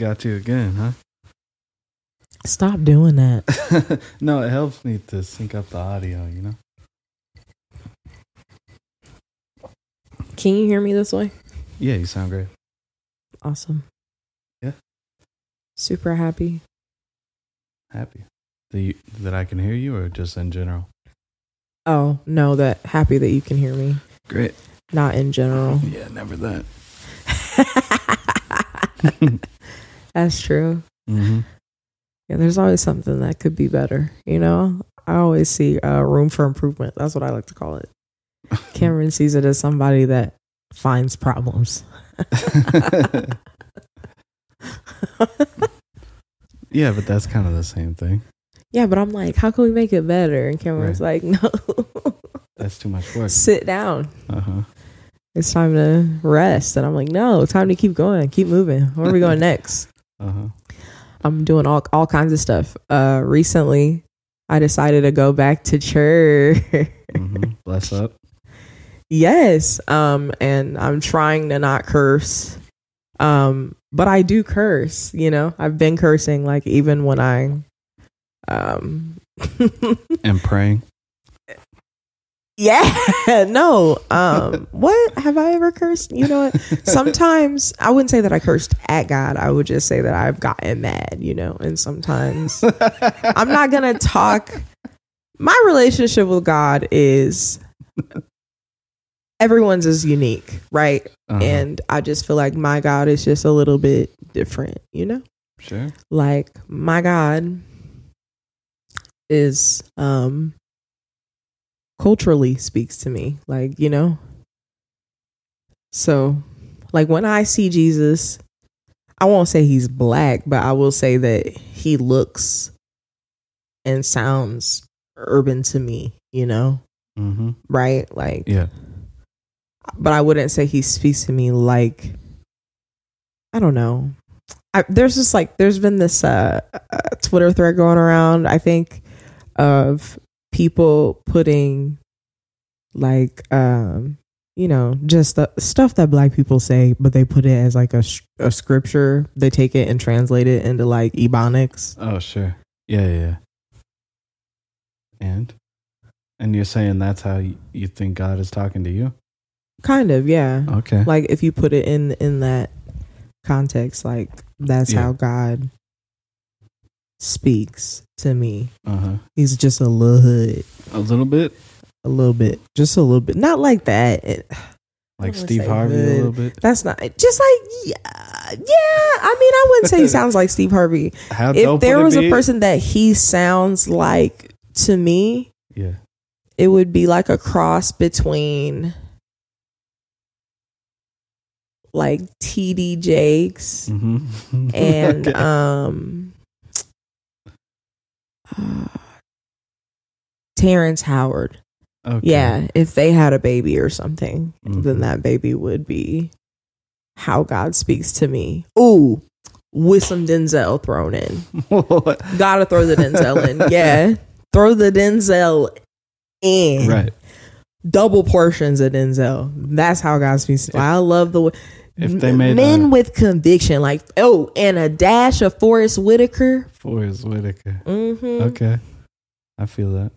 Got you again, huh? Stop doing that. no, it helps me to sync up the audio, you know? Can you hear me this way? Yeah, you sound great. Awesome. Yeah. Super happy. Happy. That, you, that I can hear you or just in general? Oh, no, that happy that you can hear me. Great. Not in general. Yeah, never that. That's true. Mm-hmm. Yeah, there's always something that could be better. You know, I always see uh, room for improvement. That's what I like to call it. Cameron sees it as somebody that finds problems. yeah, but that's kind of the same thing. Yeah, but I'm like, how can we make it better? And Cameron's like, no, That's too much work. sit down. Uh huh. It's time to rest. And I'm like, no, time to keep going, keep moving. Where are we going next? Uh huh. I'm doing all all kinds of stuff. Uh, recently, I decided to go back to church. Mm-hmm. Bless up. yes, um, and I'm trying to not curse. Um, but I do curse. You know, I've been cursing like even when I, um, And praying. Yeah, no. Um, what have I ever cursed? You know what? Sometimes I wouldn't say that I cursed at God. I would just say that I've gotten mad. You know, and sometimes I'm not gonna talk. My relationship with God is everyone's is unique, right? Uh-huh. And I just feel like my God is just a little bit different, you know? sure. Like my God is um culturally speaks to me, like, you know. So, like when I see Jesus, I won't say he's black, but I will say that he looks and sounds urban to me, you know? Mm-hmm. Right? Like Yeah. but I wouldn't say he speaks to me like I don't know. I, there's just like there's been this uh, uh, Twitter thread going around. I think of people putting like um you know just the stuff that black people say, but they put it as like a a scripture. They take it and translate it into like ebonics. Oh, sure. Yeah, yeah. yeah. And? And you're saying that's how you, think God is talking to you? Kind of, yeah. Okay. Like if you put it in in that context, like that's Yeah. how God speaks to me. Uh huh. He's just a little hood, A little bit? a little bit, just a little bit. Not like that. It- Like Steve Harvey a little bit? that's not just like yeah, yeah. I mean, I wouldn't say he sounds like Steve Harvey. How If there was a be? person that he sounds like to me, Yeah. it would be like a cross between like TD Jakes Mm-hmm. and um uh, Terrence Howard. okay. Yeah, if they had a baby or something, Mhm. then that baby would be how God speaks to me. Ooh, with some Denzel thrown in. Gotta throw the Denzel in. Yeah. Throw the Denzel in. right. Double portions of Denzel. That's how God speaks. to me. I love the way If they made men a- with conviction, like oh, and a dash of Forest Whitaker, Forest Whitaker. mm-hmm. Okay. I feel that.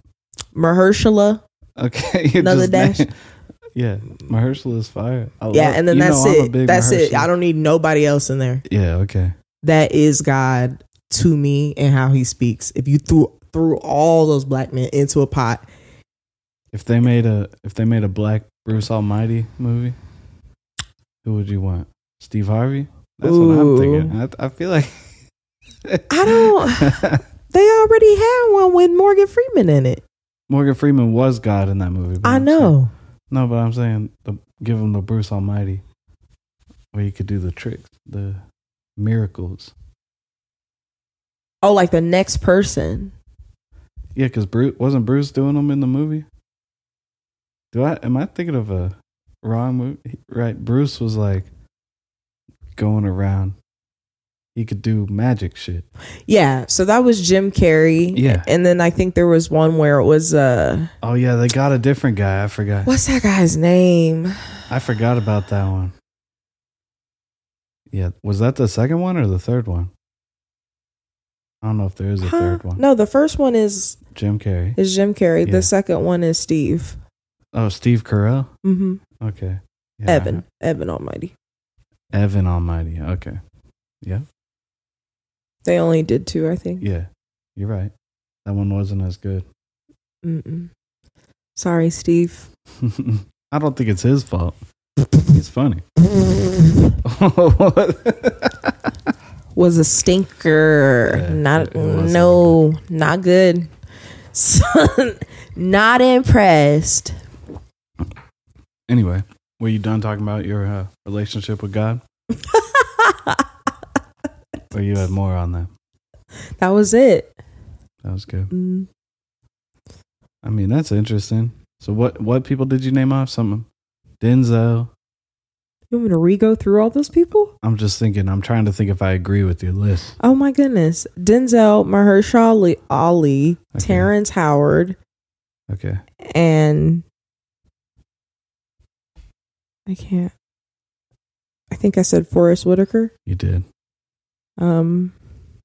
Mahershala, Okay. Another dash? named- yeah. Mahershala is fire. I yeah, love- and then that's know I'm a it. That's it. I don't need nobody else in there. Yeah. Okay. That is God to me and how He speaks. If you threw threw all those black men into a pot, If they made a if they made a black Bruce Almighty movie, who would you want? Steve Harvey? That's what I'm thinking. I, I feel like I don't. they already had one with Morgan Freeman in it. Morgan Freeman was God in that movie. I I'm saying- know. no, but I'm saying the, give him the Bruce Almighty, where he could do the tricks, the miracles. Oh, like the next person. Yeah, because Bruce wasn't Bruce doing them in the movie. Do I am I thinking of a wrong movie? Right, Bruce was like going around. He could do magic shit. Yeah, so that was Jim Carrey. Yeah. And then I think there was one where it was uh Oh yeah, they got a different guy. I forgot. what's that guy's name? I forgot about that one. Yeah. Was that the second one or the third one? I don't know if there is a Huh? third one. No, the first one is Jim Carrey. is Jim Carrey. Yeah. The second one is Steve. Oh, Steve Carell. hmm Okay. Yeah, Evan. Evan Almighty. Evan Almighty. Okay. Yeah. They only did two, I think. Yeah. You're right. That one wasn't as good. Mm-mm. Sorry, Steve. I don't think it's his fault. He's funny. Was a stinker. Yeah, not it- it wasn't no, not good. Son, not impressed. Anyway, were you done talking about your uh, relationship with God? Or you had more on that? that was it. That was good. Mm. I mean, that's interesting. So what what people did you name off? Some Denzel. You want me to re-go through all those people? I'm just thinking. I'm trying to think if I agree with your list. Oh my goodness. Denzel, Mahershala Ali, Ali Okay. Terrence Howard, Okay. and I can't. I think I said Forest Whitaker. You did. Um,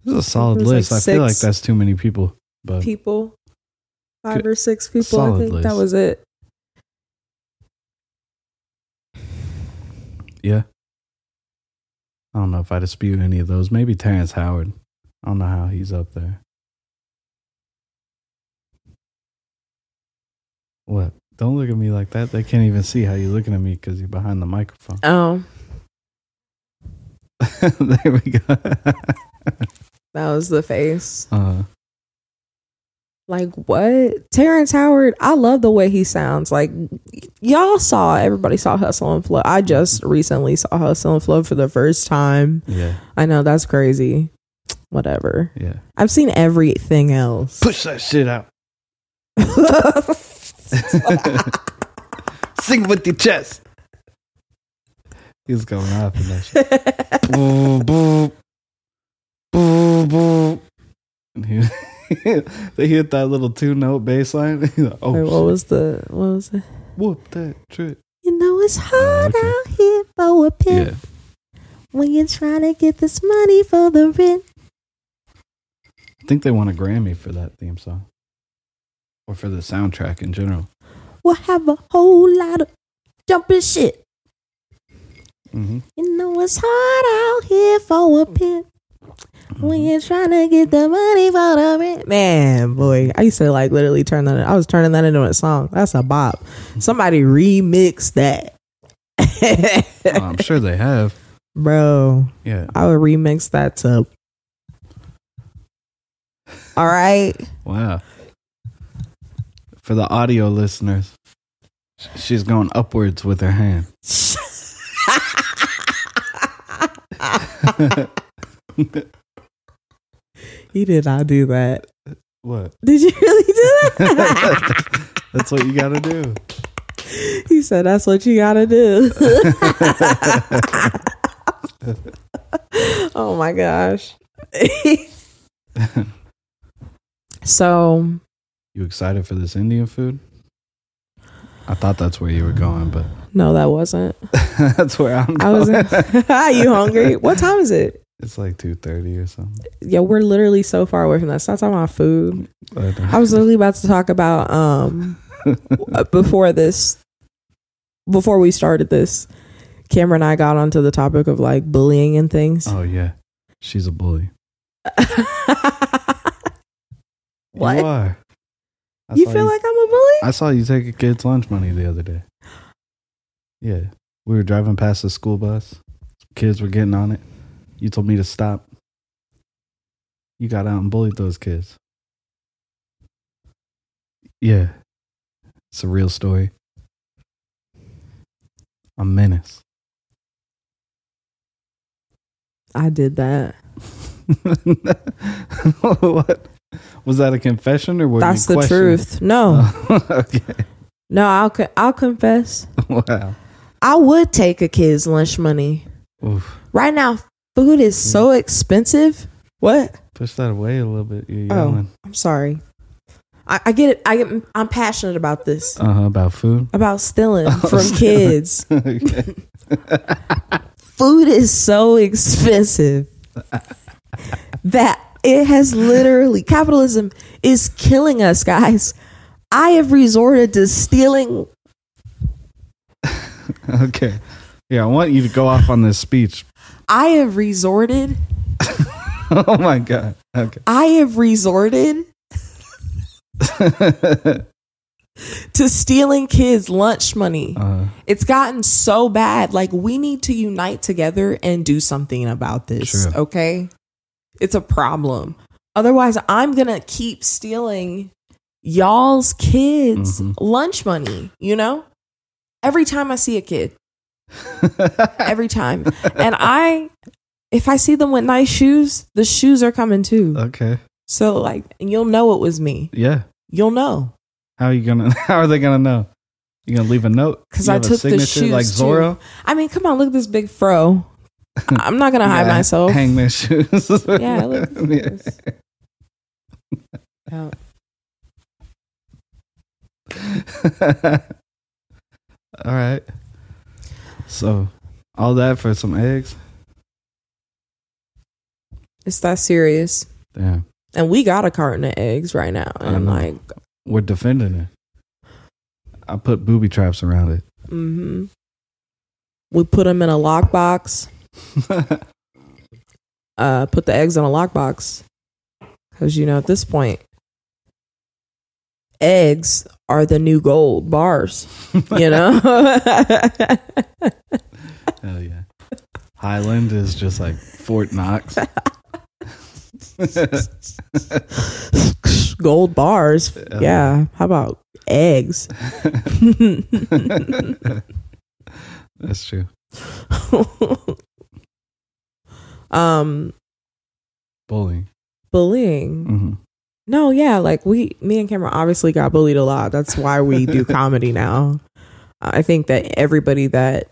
This is a solid was like list. I feel like that's too many people. But people, five or six people. I think that was it. yeah. I don't know if I dispute any of those. Maybe Terrence Howard. I don't know how he's up there. What? Don't look at me like that. They can't even see how you're looking at me because you're behind the microphone. Oh, there we go. that was the face. uh, Like what? Terrence Howard, I love the way he sounds. Like y- y'all saw, everybody saw Hustle and Flow. I just recently saw Hustle and Flow for the first time. yeah, I know that's crazy. Whatever. yeah. I've seen everything else. Push that shit out. Sing with your chest. He's going off in that shit. Boo, boo, boo, boo. And he, they hit that little two note bass line. Like, oh, Wait, what shit. was the what was it? whoop that trick. You know it's oh, hard okay. out here for a pimp Yeah. when you're trying to get this money for the rent. I think they won a Grammy for that theme song. Or for the soundtrack in general. We'll have a whole lot of jumping shit. hmm You know it's hard out here for a pimp when you're trying to get the money for the rent. Man, boy, I used to like literally turn that. I was turning that into a song. That's a bop. Somebody remix that, Oh, I'm sure they have. bro. Yeah. I would remix that to. All right. Wow. For the audio listeners, she's going upwards with her hand. he did not do that. what? Did you really do that? That's what you got to do. he said, "That's what you gotta do." oh my gosh. so You excited for this Indian food? I thought that's where you were going, but no, that wasn't. that's where I'm I was. Are you hungry? What time is it? it's like 2.30 or something. Yeah, we're literally so far away from that. Stop talking about food. Uh, I was literally about to talk about um before this before we started this. Cameron and I got onto the topic of like bullying and things. oh, yeah. She's a bully. what? You. I You feel like I'm a bully? I saw you take a kid's lunch money the other day. Yeah. We were driving past the school bus. Kids were getting on it. You told me to stop. You got out and bullied those kids. Yeah. It's a real story. A menace. I did that. what? Was that a confession or were That's the truth. No, Oh, okay. no, I'll I'll confess. Wow. I would take a kid's lunch money. Oof. Right now, food is so expensive. What? Push that away a little bit. You're Oh. I'm sorry. I, I get it. I get. I'm passionate about this. Uh huh. About food. About stealing Oh, from stealing. kids. food is so expensive that it has literally capitalism is killing us, guys. I have resorted to stealing. Okay. Yeah, I want you to go off on this speech. I have resorted. oh my god. Okay. I have resorted to stealing kids' lunch money. uh, It's gotten so bad. Like, we need to unite together and do something about this. True. Okay. It's a problem. Otherwise, I'm going to keep stealing y'all's kids' Mhm. lunch money, you know? Every time I see a kid, every time. and I, if I see them with nice shoes, the shoes are coming too. okay. So, like, and you'll know it was me. Yeah. You'll know. How are you gonna? How are they gonna know? You gonna leave a note? Because I took the signature like shoes, too. I mean, come on, look at this big fro. I'm not going to hide Yeah, myself. Hang their shoes. Yeah, look Yeah. Yeah. all right. So, all that for some eggs. It's that serious. Damn, And we got a carton of eggs right now. And I'm like, we're defending it. I put booby traps around it. mm-hmm. We put them in a lockbox. Uh, put the eggs in a lockbox. Because, you know, at this point, eggs are the new gold bars. You know? Hell yeah. Highland is just like Fort Knox. gold bars. Yeah. Yeah. How about eggs? That's true. Um, Bullying. bullying. hmm No, yeah, like we, me and Cameron obviously got bullied a lot. That's why we do comedy now. I think that everybody that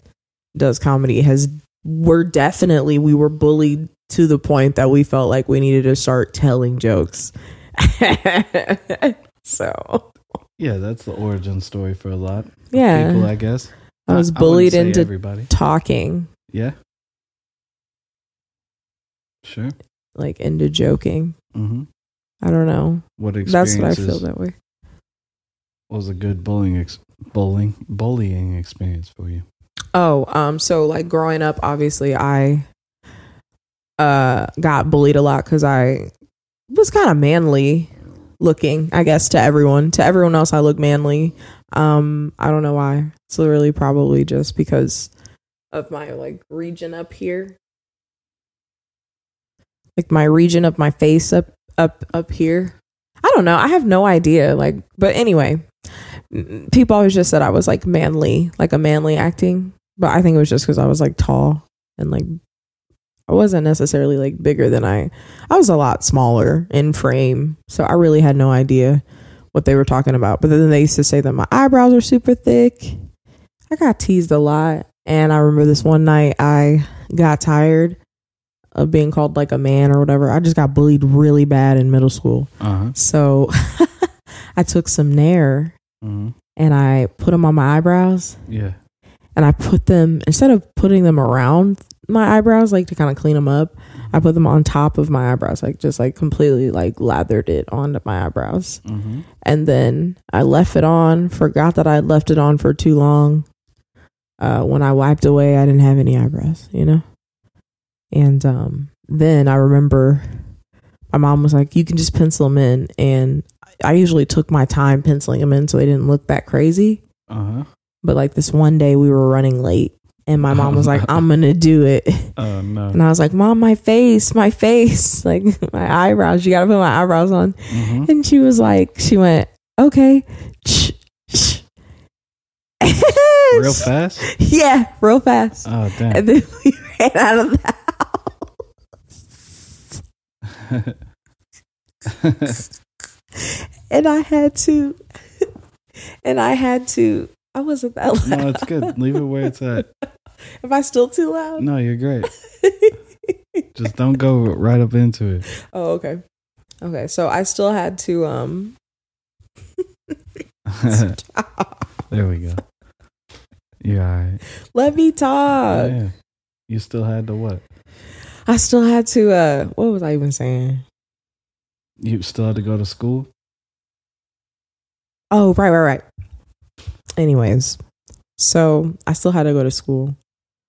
does comedy has, we're definitely, we were bullied to the point that we felt like we needed to start telling jokes. so, Yeah, that's the origin story for a lot yeah, people, I guess. I was bullied say into everybody. talking, Yeah. Sure. like into joking. hmm I don't know. What That's what I feel that way. was a good bullying ex- bullying bullying experience for you? Oh, um, so like growing up, obviously I uh got bullied a lot because I was kind of manly looking, I guess, to everyone. To everyone else, I look manly. Um, I don't know why. It's literally probably just because of my like region up here. Like my region of my face up up up here. I don't know. I have no idea. Like, but anyway, people always just said I was like manly, like a manly acting. But I think it was just because I was like tall and like I wasn't necessarily like bigger than I. I was a lot smaller in frame, so I really had no idea what they were talking about. But then they used to say that my eyebrows are super thick. I got teased a lot, and I remember this one night I got tired of being called like a man or whatever. I just got bullied really bad in middle school. Uh huh. So I took some Nair hmm and I put them on my eyebrows Yeah. and I put them instead of putting them around my eyebrows like to kind of clean them up, I put them on top of my eyebrows, like just like completely like lathered it onto my eyebrows. hmm And then I left it on, forgot that I had left it on for too long. Uh, when I wiped away, I didn't have any eyebrows, you know? And um, then I remember my mom was like, You can just pencil them in. And I usually took my time penciling them in so they didn't look that crazy. Uh huh. But like this one day we were running late and my mom was like, I'm gonna do it. Oh no. And I was like, Mom, my face, my face, like my eyebrows. You gotta put my eyebrows on. hmm And she was like, she went, Okay. Real fast. Yeah, real fast. Oh damn. And then we ran out of house. And I had to and I had to I wasn't that loud. no, it's good. Leave it where it's at. Am I still too loud? No, you're great. Just don't go right up into it. Oh, okay. Okay, so I still had to um there we go. Yeah. All right. let me talk. yeah. You still had to what? I still had to. uh What was I even saying? You still had to go to school? Oh, right, right, right. Anyways, so I still had to go to school.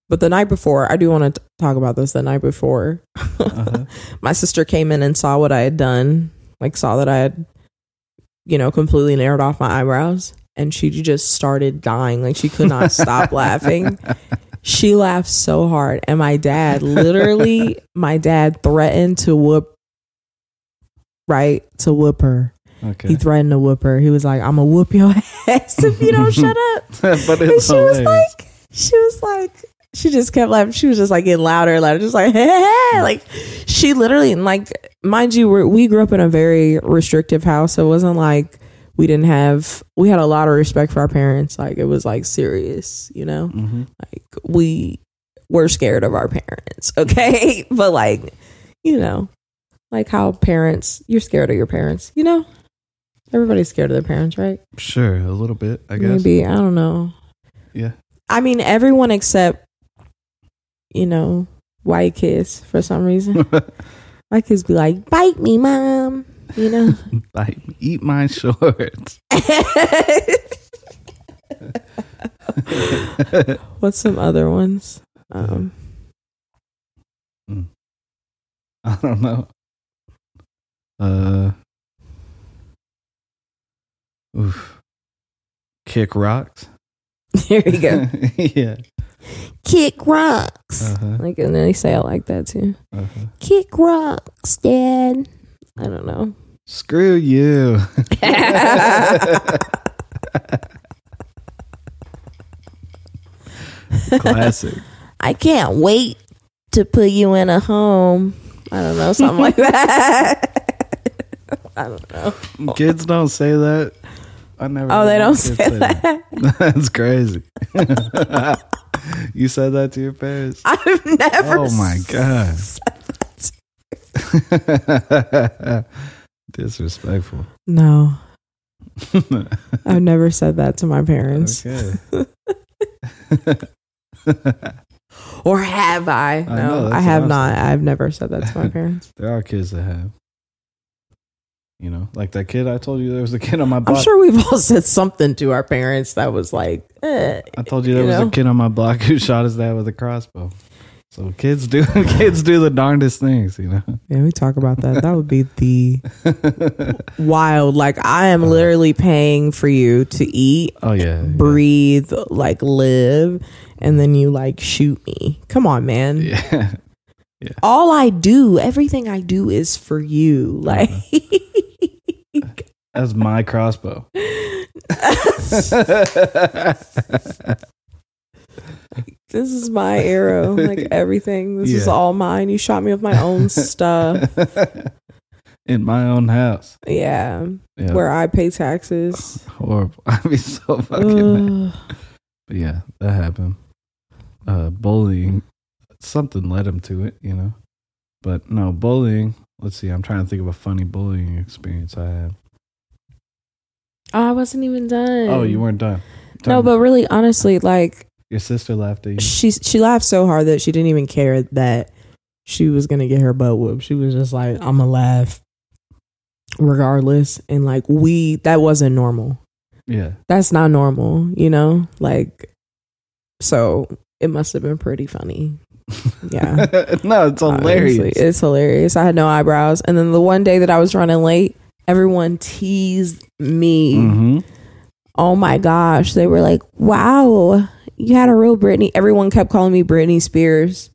But the night before, I do want to talk about this. The night before, Uh-huh. my sister came in and saw what I had done, like saw that I had, you know, completely narrowed off my eyebrows, and she just started dying. Like she could not stop laughing. She laughed so hard, and my dad literally, my dad threatened to whoop, right, to whoop her. Okay. He threatened to whoop her. He was like, "I'm gonna whoop your ass if you don't shut up." but And it's she was like, she was like, she just kept laughing. She was just like getting louder and louder, just like, like she literally, and like, mind you, we're, we grew up in a very restrictive house. So it wasn't like we didn't have, we had a lot of respect for our parents. Like it was like serious, you know, Mhm. like we were scared of our parents. Okay. but like, you know, like how parents, you're scared of your parents, you know? Everybody's scared of their parents, right? Sure, a little bit, I guess. Maybe I don't know. Yeah. I mean, everyone except you know white kids for some reason. white kids be like, "Bite me, mom," you know. like, eat my shorts. What's some other ones? Um, I don't know. Uh, oof. Kick rocks. here we go. yeah. Kick rocks. Uh-huh. Like, and then they say I like that too. Uh-huh. Kick rocks, Dad. I don't know. Screw you. Classic. I can't wait to put you in a home. I don't know, something like that. I don't know. Kids don't say that. I never. Oh, they don't say that. That's crazy. you said that to your parents? I've never. Oh my god. Disrespectful. No, I've never said that to my parents. okay. Or have I? know, No, that's I have not. I've never said that to my parents. there are kids that have. You know, like that kid I told you there was a kid on my block. I'm sure we've all said something to our parents that was like, eh. I told you there you was know? a kid on my block who shot his dad with a crossbow. So kids do kids do the darndest things, you know. Yeah, we talk about that. That would be the wild. Like I am uh-huh. literally paying for you to eat, oh yeah. breathe, like live, and then you like shoot me. Come on, man. Yeah. All I do, everything I do is for you. Uh-huh. Like That's my crossbow. this is my arrow. Like everything. This is all mine. You shot me with my own stuff. In my own house. Yeah. Yeah. Where I pay taxes. horrible. I'd be so fucking mad. But yeah, that happened. Uh bullying. Something led him to it, you know. But no, bullying. Let's see, I'm trying to think of a funny bullying experience I had. Oh, I wasn't even done. Oh, you weren't done. No, Done. but really, honestly, like your sister laughed at you. she she laughed so hard that she didn't even care that she was gonna get her butt whooped. She was just like, "I'm gonna laugh, regardless." And like we, that wasn't normal. Yeah. That's not normal, you know. Like, so it must have been pretty funny. Yeah. no, it's hilarious. Honestly, it's hilarious. I had no eyebrows, and then the one day that I was running late, everyone teased me. hmm Oh my gosh. They were like, wow, you had a real Britney. Everyone kept calling me Britney Spears.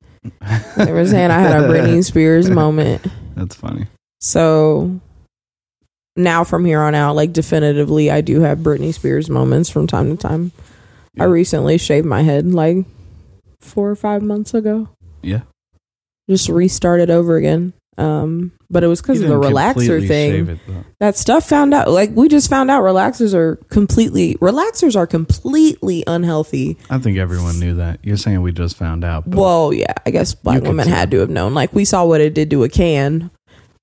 They were saying I had a Britney Spears moment. That's funny. So now from here on out, like definitively, I do have Britney Spears moments from time to time. I recently shaved my head like four or five months ago. Yeah. Just restarted over again. Um, but it was because of the relaxer thing. it, that stuff found out like we just found out relaxers are completely relaxers are completely unhealthy I think everyone knew that. You're saying we just found out. Well yeah i guess black women had to have known like we saw what it did to a can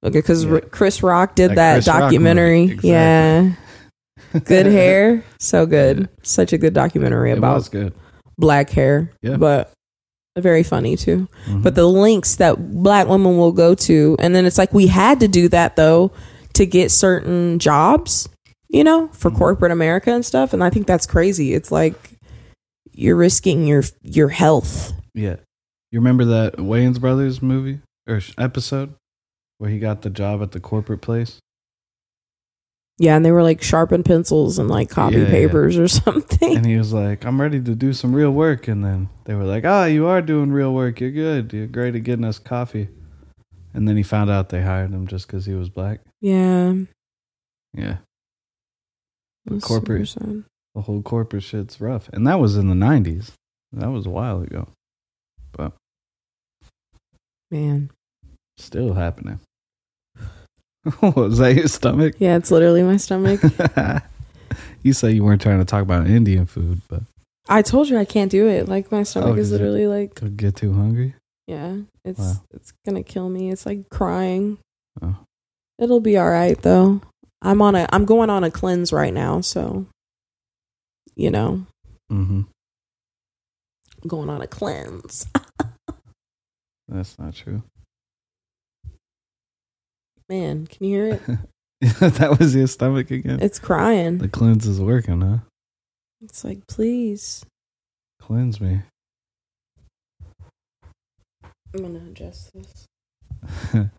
okay because Yeah. chris rock did That that, documentary exactly. yeah good hair so good such a good documentary it about was good. black hair Yeah. but very funny too. Mhm. But the links that black women will go to, and then it's like we had to do that though to get certain jobs, you know, for Mhm. corporate America and stuff. And I think that's crazy. It's like you're risking your your health. yeah, you remember that Wayans Brothers movie or episode where he got the job at the corporate place? Yeah, and they were like sharpened pencils and like copy Yeah, yeah. papers or something. and he was like, "I'm ready to do some real work." And then they were like, "Ah, you are doing real work. You're good. You're great at getting us coffee." And then he found out they hired him just because he was black. yeah, Yeah, that's corporate. the whole corporate shit's rough, and that was in the '90s. That was a while ago, but man. still happening. was that your stomach? Yeah, it's literally my stomach. you say you weren't trying to talk about Indian food, but I told you I can't do it. Like my stomach Oh, is literally like get too hungry. yeah, it's Wow. it's gonna kill me. It's like crying. Oh. It'll be all right though. I'm on a I'm going on a cleanse right now, so you know, Mm-hmm. going on a cleanse. That's not true. Man, can you hear it? that was your stomach again. It's crying. The cleanse is working, huh? It's like, please. Cleanse me. I'm gonna adjust this.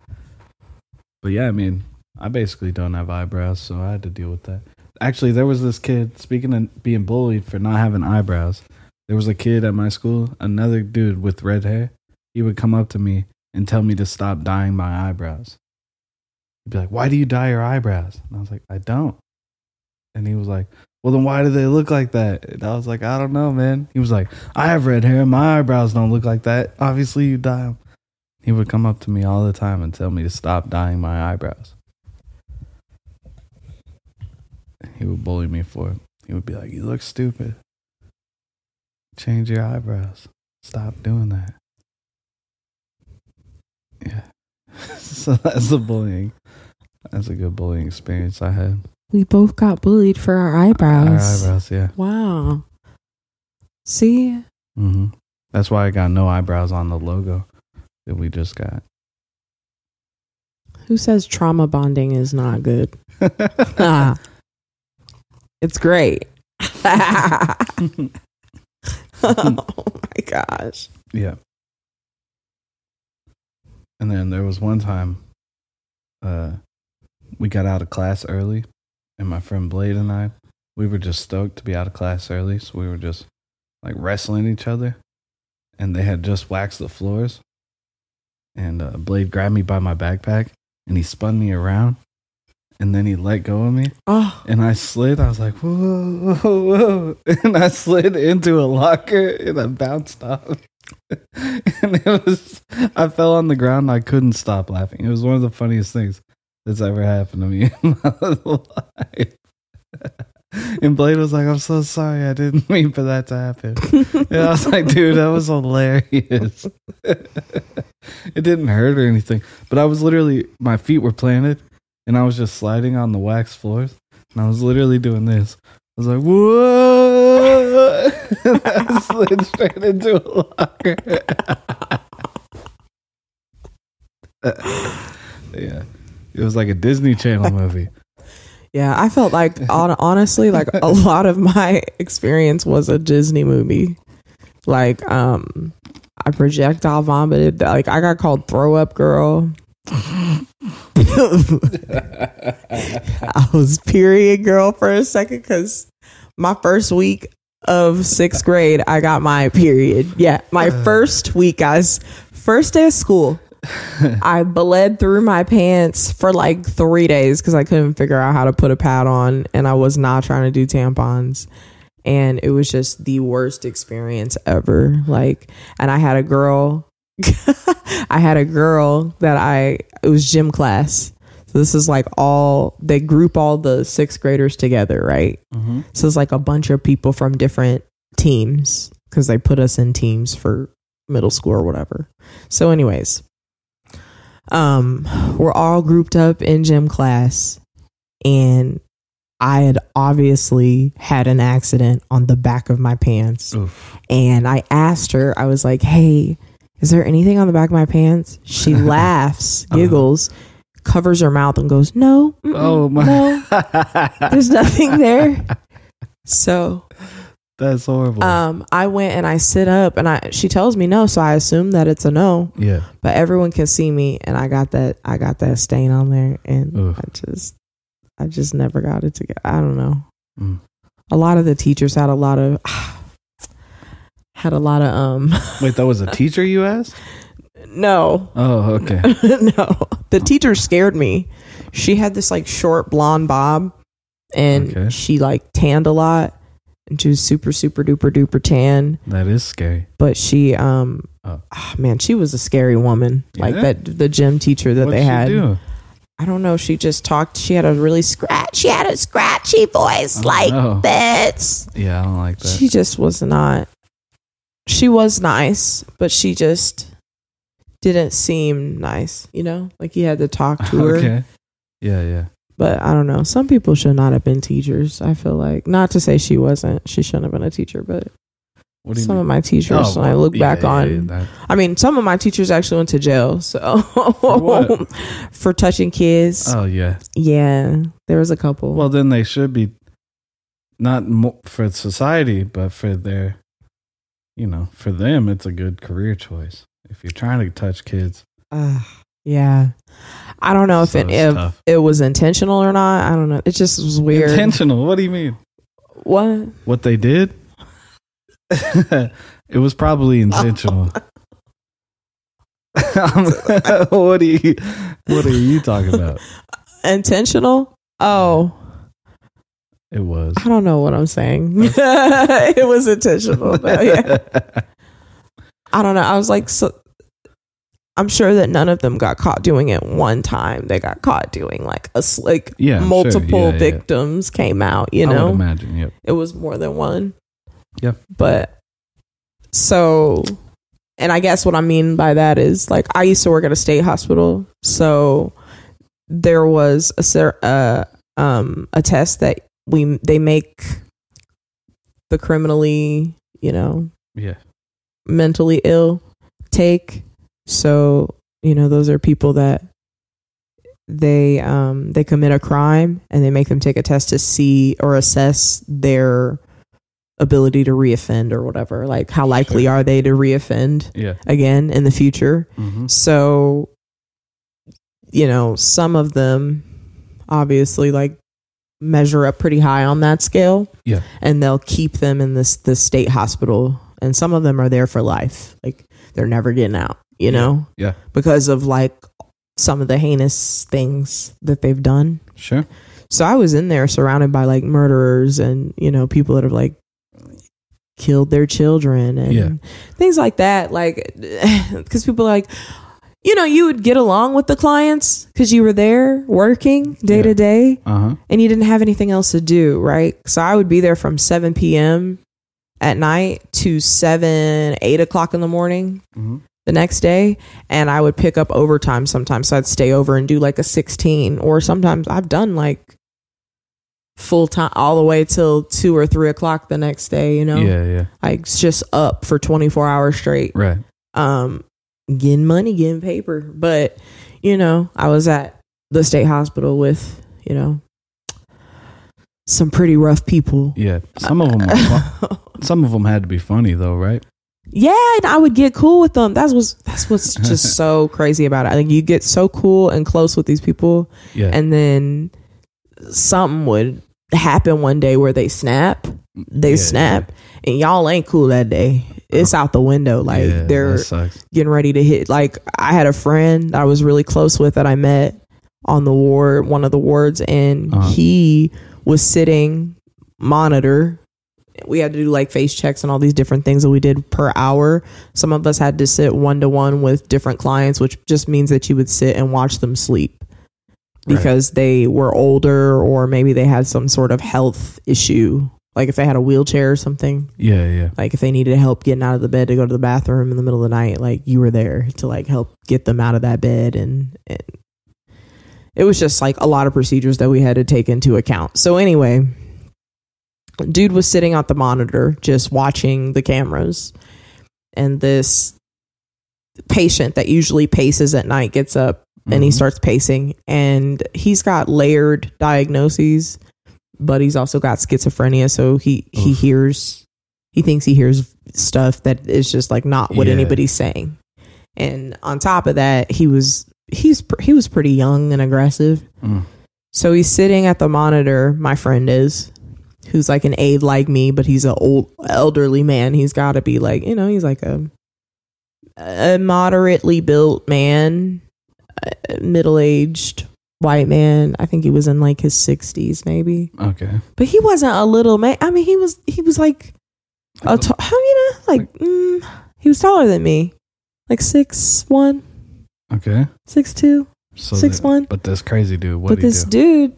but yeah, I mean, I basically don't have eyebrows, so I had to deal with that. Actually, there was this kid, speaking of being bullied for not having eyebrows, there was a kid at my school, another dude with red hair. He would come up to me and tell me to stop dyeing my eyebrows. Be like, Why do you dye your eyebrows? And I was like, I don't. And he was like, Well, then why do they look like that? And I was like, I don't know, man. He was like, I have red hair. My eyebrows don't look like that. Obviously, you dye them. He would come up to me all the time and tell me to stop dyeing my eyebrows. He would bully me for it. He would be like, You look stupid. Change your eyebrows. Stop doing that. Yeah. so that's the bullying. That's a good bullying experience I had. We both got bullied for our eyebrows. Our eyebrows, yeah. Wow. See? hmm That's why I got no eyebrows on the logo that we just got. Who says trauma bonding is not good? Ah. it's great. oh my gosh. Yeah. And then there was one time uh we got out of class early and my friend Blade and I we were just stoked to be out of class early, so we were just like wrestling each other and they had just waxed the floors. And uh, Blade grabbed me by my backpack and he spun me around and then he let go of me Oh, and I slid. I was like, whoa, whoa, whoa. And I slid into a locker and I bounced off. and it was, I fell on the ground I couldn't stop laughing. It was one of the funniest things that's ever happened to me in my life. And Blade was like, I'm so sorry. I didn't mean for that to happen. And I was like, dude, that was hilarious. it didn't hurt or anything. But I was literally, my feet were planted and I was just sliding on the wax floors. And I was literally doing this. I was like, whoa! and I slid straight into a locker. yeah. It was like a Disney Channel movie. yeah. I felt like, on, honestly, like a lot of my experience was a Disney movie. Like, um, I projectile vomited. Like, I got called throw up girl. I was period girl for a second because my first week of sixth grade, I got my period. Yeah, my first week, guys. First day of school. I bled through my pants for like three days because I couldn't figure out how to put a pad on, and I was not trying to do tampons. And it was just the worst experience ever. Like, and I had a girl, I had a girl that I, it was gym class. So this is like all, they group all the sixth graders together, right? Mm-hmm. So it's like a bunch of people from different teams because they put us in teams for middle school or whatever. So, anyways, um, we're all grouped up in gym class, and I had obviously had an accident on the back of my pants. Oof. And I asked her, I was like, hey, is there anything on the back of my pants? She laughs, giggles, covers her mouth, and goes, no, Oh my. no, there's nothing there. So That's horrible. um, I went and I sit up, and I she tells me no, so I assume that it's a no. yeah. But everyone can see me, and I got that I got that stain on there, and Ugh. I just I just never got it together. I don't know. Mm. A lot of the teachers had a lot of had a lot of um Wait, that was a teacher you asked? no Oh, okay. no the teacher scared me. She had this like short blonde bob, and Okay. she like tanned a lot, and she was super super duper duper tan. That is scary. but she um Oh. ah, man she was a scary woman like that the gym teacher that What'd they had do? i don't know she just talked she had a really scratch she had a scratchy voice Oh, like no. this Yeah, I don't like that. she just was not she was nice but she just didn't seem nice you know like you had to talk to her okay. Yeah, yeah. But i don't know some people should not have been teachers i feel like not to say she wasn't she shouldn't have been a teacher but What do you some mean? of my teachers Oh, when i look yeah, back yeah, on yeah, I mean, some of my teachers actually went to jail. So what? for touching kids, oh, yeah. yeah, there was a couple. Well, then they should be not mo- for society, but for their, you know, for them, it's a good career choice. If you're trying to touch kids, uh, yeah, I don't know if so it if tough. it was intentional or not. I don't know. It just was weird. intentional. What do you mean? what? What they did? it was probably intentional. what do you? What are you talking about? Intentional? Oh, It was. I don't know what I'm saying. it was intentional. Though, yeah. I don't know. I was like, so, I'm sure that none of them got caught doing it one time. They got caught doing like a like Yeah, I'm sure. multiple Yeah, yeah. victims came out. You I know, would imagine. Yep. it was more than one. Yeah. But so, and I guess what I mean by that is like I used to work at a state hospital, so there was a uh, um a test that we they make the criminally, you know, Yeah. mentally ill take. So, you know, those are people that they um they commit a crime and they make them take a test to see or assess their ability to reoffend or whatever. Like how likely Sure. are they to reoffend Yeah. again in the future? hmm So, you know, some of them obviously like measure up pretty high on that scale. Yeah. And they'll keep them in this the state hospital and some of them are there for life. Like they're never getting out, you know? Yeah. Because of like some of the heinous things that they've done. Sure. So I was in there surrounded by like murderers and, you know, people that have like killed their children and Yeah. things like that. Like, because people are like, you know, you would get along with the clients because you were there working day Yeah. to day Uh huh. and you didn't have anything else to do, right? So I would be there from 7 p.m. at night to 7, 8 o'clock in the morning hmm the next day and I would pick up overtime sometimes. So I'd stay over and do like a 16 or sometimes I've done like full time all the way till two or three o'clock the next day, you know, Yeah. Yeah. like it's just up for 24 hours straight. Right. Um, getting money, getting paper. But, you know, I was at the state hospital with, you know, some pretty rough people. Yeah. Some of them. Fun. Some of them had to be funny though, right? Yeah, and I would get cool with them. That's what's that's what's just so crazy about it. I think you get so cool and close with these people, Yeah. and then something would happen one day where they snap, they Yeah, snap, and y'all ain't cool that day. It's out the window. Like yeah, they're getting ready to hit. Like I had a friend I was really close with that I met on the ward, one of the wards, and Uh-huh. he was sitting monitor. We had to do like face checks and all these different things that we did per hour. Some of us had to sit one to one with different clients, which just means that you would sit and watch them sleep Right. because they were older or maybe they had some sort of health issue. Like if they had a wheelchair or something, Yeah. Yeah. like if they needed help getting out of the bed to go to the bathroom in the middle of the night like you were there to like help get them out of that bed and, and it was just like a lot of procedures that we had to take into account. So anyway, dude was sitting at the monitor just watching the cameras and this patient that usually paces at night gets up and he Mhm. starts pacing and he's got layered diagnoses but he's also got schizophrenia so he he hears he thinks he hears stuff that is just like not what Yeah. anybody's saying and on top of that he was he's he was pretty young and aggressive Mm. so he's sitting at the monitor my friend is who's like an aide like me but he's an old elderly man he's got to be like you know he's like a a moderately built man middle aged white man. I think he was in like his sixties, maybe. Okay. But he wasn't a little man. I mean, he was he was like a t- how you know like mm, he was taller than me, like six one, Okay. six two, So six the- one. But this crazy dude, what But this do? dude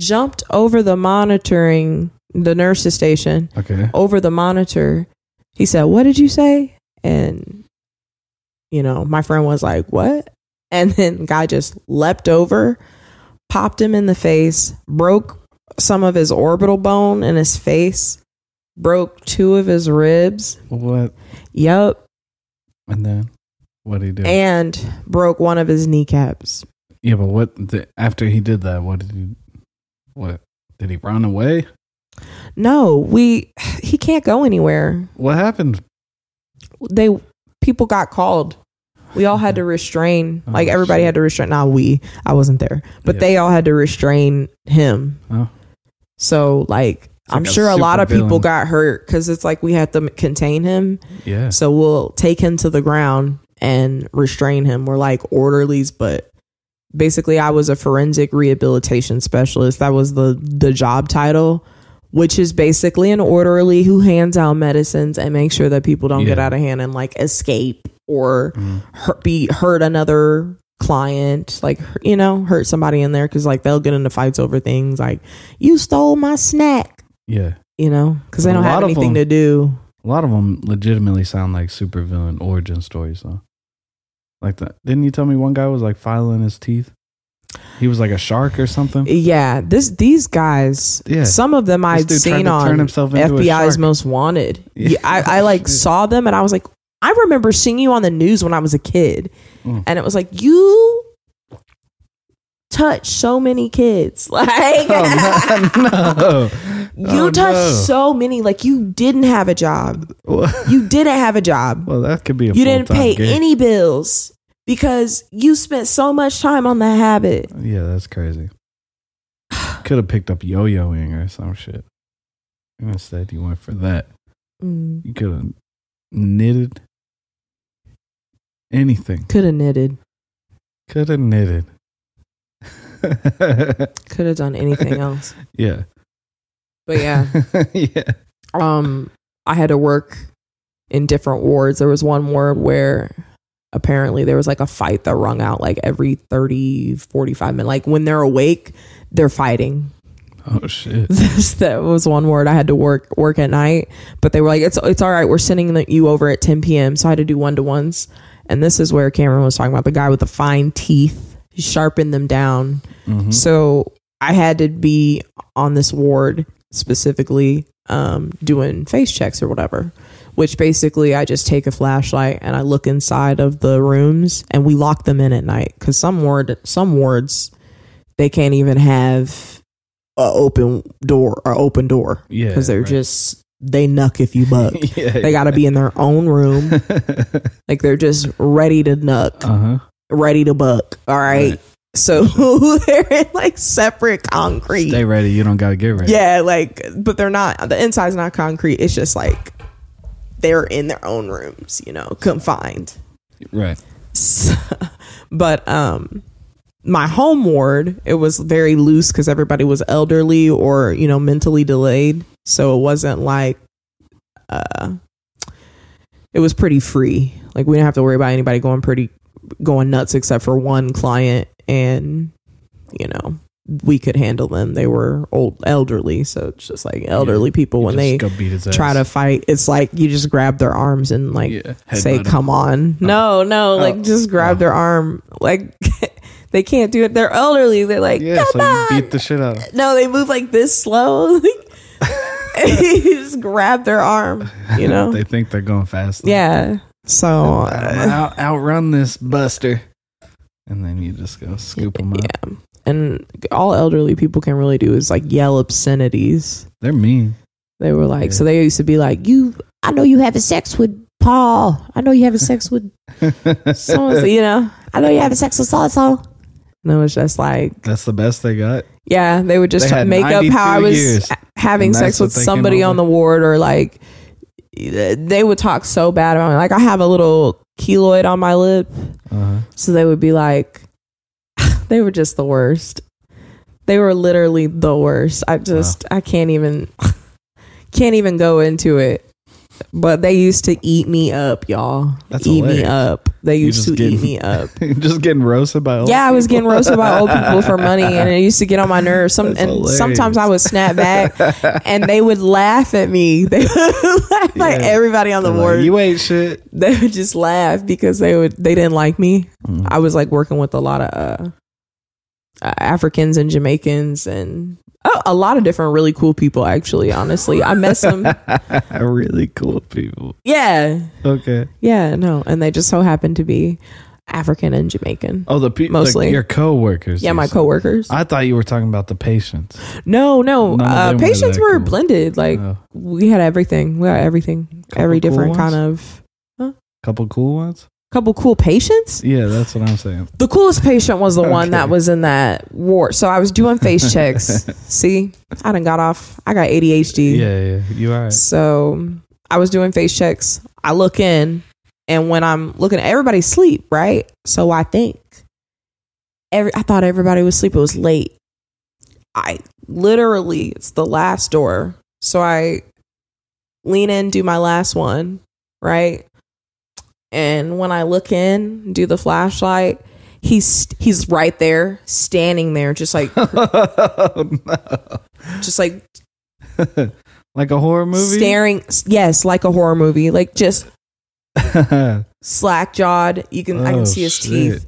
jumped over the monitoring the nurse's station Okay. over the monitor. He said, "What did you say?" And you know, my friend was like, "What?" And then guy just leapt over, popped him in the face, broke some of his orbital bone in his face, broke two of his ribs. What? Yup, And then what did he do? and broke one of his kneecaps. yeah, but what? The, after he did that, what did he? What did he run away? No, we he can't go anywhere. What happened? They people got called. We all had to restrain. Oh, Like everybody shit. had to restrain. Not we. I wasn't there, but Yeah. they all had to restrain him. Oh. So like, I'm like sure a lot of people got hurt because it's like we had to contain him. Yeah. So we'll take him to the ground and restrain him. We're like orderlies, but basically, I was a forensic rehabilitation specialist. That was the the job title, which is basically an orderly who hands out medicines and makes sure that people don't get out of hand and like escape or Mm. hurt, be hurt another client like you know hurt somebody in there because like they'll get into fights over things like you stole my snack Yeah. you know because they don't have anything them- to do A lot of them legitimately sound like supervillain origin stories, though. Like that. Didn't you tell me one guy was like filing his teeth? He was like a shark or something. Yeah, this these guys. Yeah. some of them I'd tried seen on FBI's. Most Wanted. Yeah, I, I like saw them and I was like, I remember seeing you on the news when I was a kid, Mm. and it was like you touched so many kids, like Oh, no. no. you Oh, touched no. so many, like you didn't have a job, Well, you didn't have a job, well, that could be a you didn't pay gig. any bills because you spent so much time on the habit. Yeah, that's crazy. Could have picked up yo-yoing or some shit. Instead, you went for that. Mm, You could have knitted anything. Could have knitted. Could have knitted. Could have done anything else. yeah. But yeah. yeah. um I had to work in different wards. There was one ward where apparently there was like a fight that rung out like every 30 45 minutes. Like when they're awake, they're fighting. Oh shit. This that was one ward I had to work work at night, but they were like it's it's all right. We're sending the, you over at 10 p.m. So I had to do one to ones. And this is where Cameron was talking about the guy with the fine teeth. He sharpened them down. Mhm. So I had to be on this ward specifically um, doing face checks or whatever, which basically I just take a flashlight and I look inside of the rooms and we lock them in at night because some ward some wards they can't even have a open door or open door Yeah. because they're right. just they nuck if you buck. yeah. They got to be in their own room, like they're just ready to nuck uh huh. Ready to buck. All right. Right. So they're in like separate concrete. Stay ready. You don't got to get ready. Yeah, like, but they're not, the inside's not concrete. It's just like they're in their own rooms, you know, confined. Right. So- but, um, my home ward, it was very loose because everybody was elderly or, you know, mentally delayed. So it wasn't like, uh, it was pretty free. Like we didn't have to worry about anybody going pretty going nuts except for one client and you know we could handle them they were old elderly so it's just like elderly people when they go beat his ass. try to fight it's like you just grab their arms and like Yeah. say him. come on oh. no no oh. like just grab Oh. their arm like they can't do it. They're elderly. They're like, Yeah, come so on. you beat the shit out. of no, they move like this slow. you just grab their arm, you know? they think they're going fast. yeah. So, uh, out, outrun this buster. And then you just go scoop them up. yeah. And all elderly people can really do is like yell obscenities. They're mean. They were like, Yeah. so they used to be like, you, I know you having sex with Paul. I know you having sex with so you know, I know you having sex with so and so. And it was just like, That's the best they got. yeah, they would just They make up how I was years, having sex with what they came somebody on the ward or like they would talk so bad about me. Like I have a little keloid on my lip. Uh-huh. So they would be like, they were just the worst. They were literally the worst. I just, I can't even, can't even go into it. But they used to eat me up, y'all. That's eat me up. They used to getting- eat me up. just getting roasted by old Yeah, I was getting roasted by old people for money, and it used to get on my nerves. Some That's and hilarious. sometimes I would snap back, and they would laugh at me. They would laugh like Yeah. everybody on the They're like, you ain't shit. they would just laugh because they would they didn't like me. Mm. I was like working with a lot of uh, uh, Africans and Jamaicans and oh, a lot of different really cool people. Actually, honestly, I met some. really cool people. Yeah, Okay. yeah, no, and they just so happened to be African and Jamaican. Oh, the people Mostly. like your coworkers. Yeah, my said. coworkers. I thought you were talking about the patients. No, no, uh, them were patients were cool. blended. Like Oh, we had everything. We had everything. Couple Every cool different ones? kind of couple cool ones. Couple cool patients. Yeah, that's what I'm saying. The coolest patient was the one Okay. that was in that ward. So I was doing face checks. See, I done got off. I got ADHD. Yeah, yeah, you are. Right. So I was doing face checks. I look in, and when I'm looking, everybody sleep, right? So I think every I thought everybody was asleep. It was late. I literally it's the last door. So I lean in, do my last one, right? And when I look in, do the flashlight, he's he's right there, standing there, just like oh, no. just like like a horror movie. staring. Yes, like a horror movie, like just oh, slack jawed. You can I can oh, see his shit. teeth.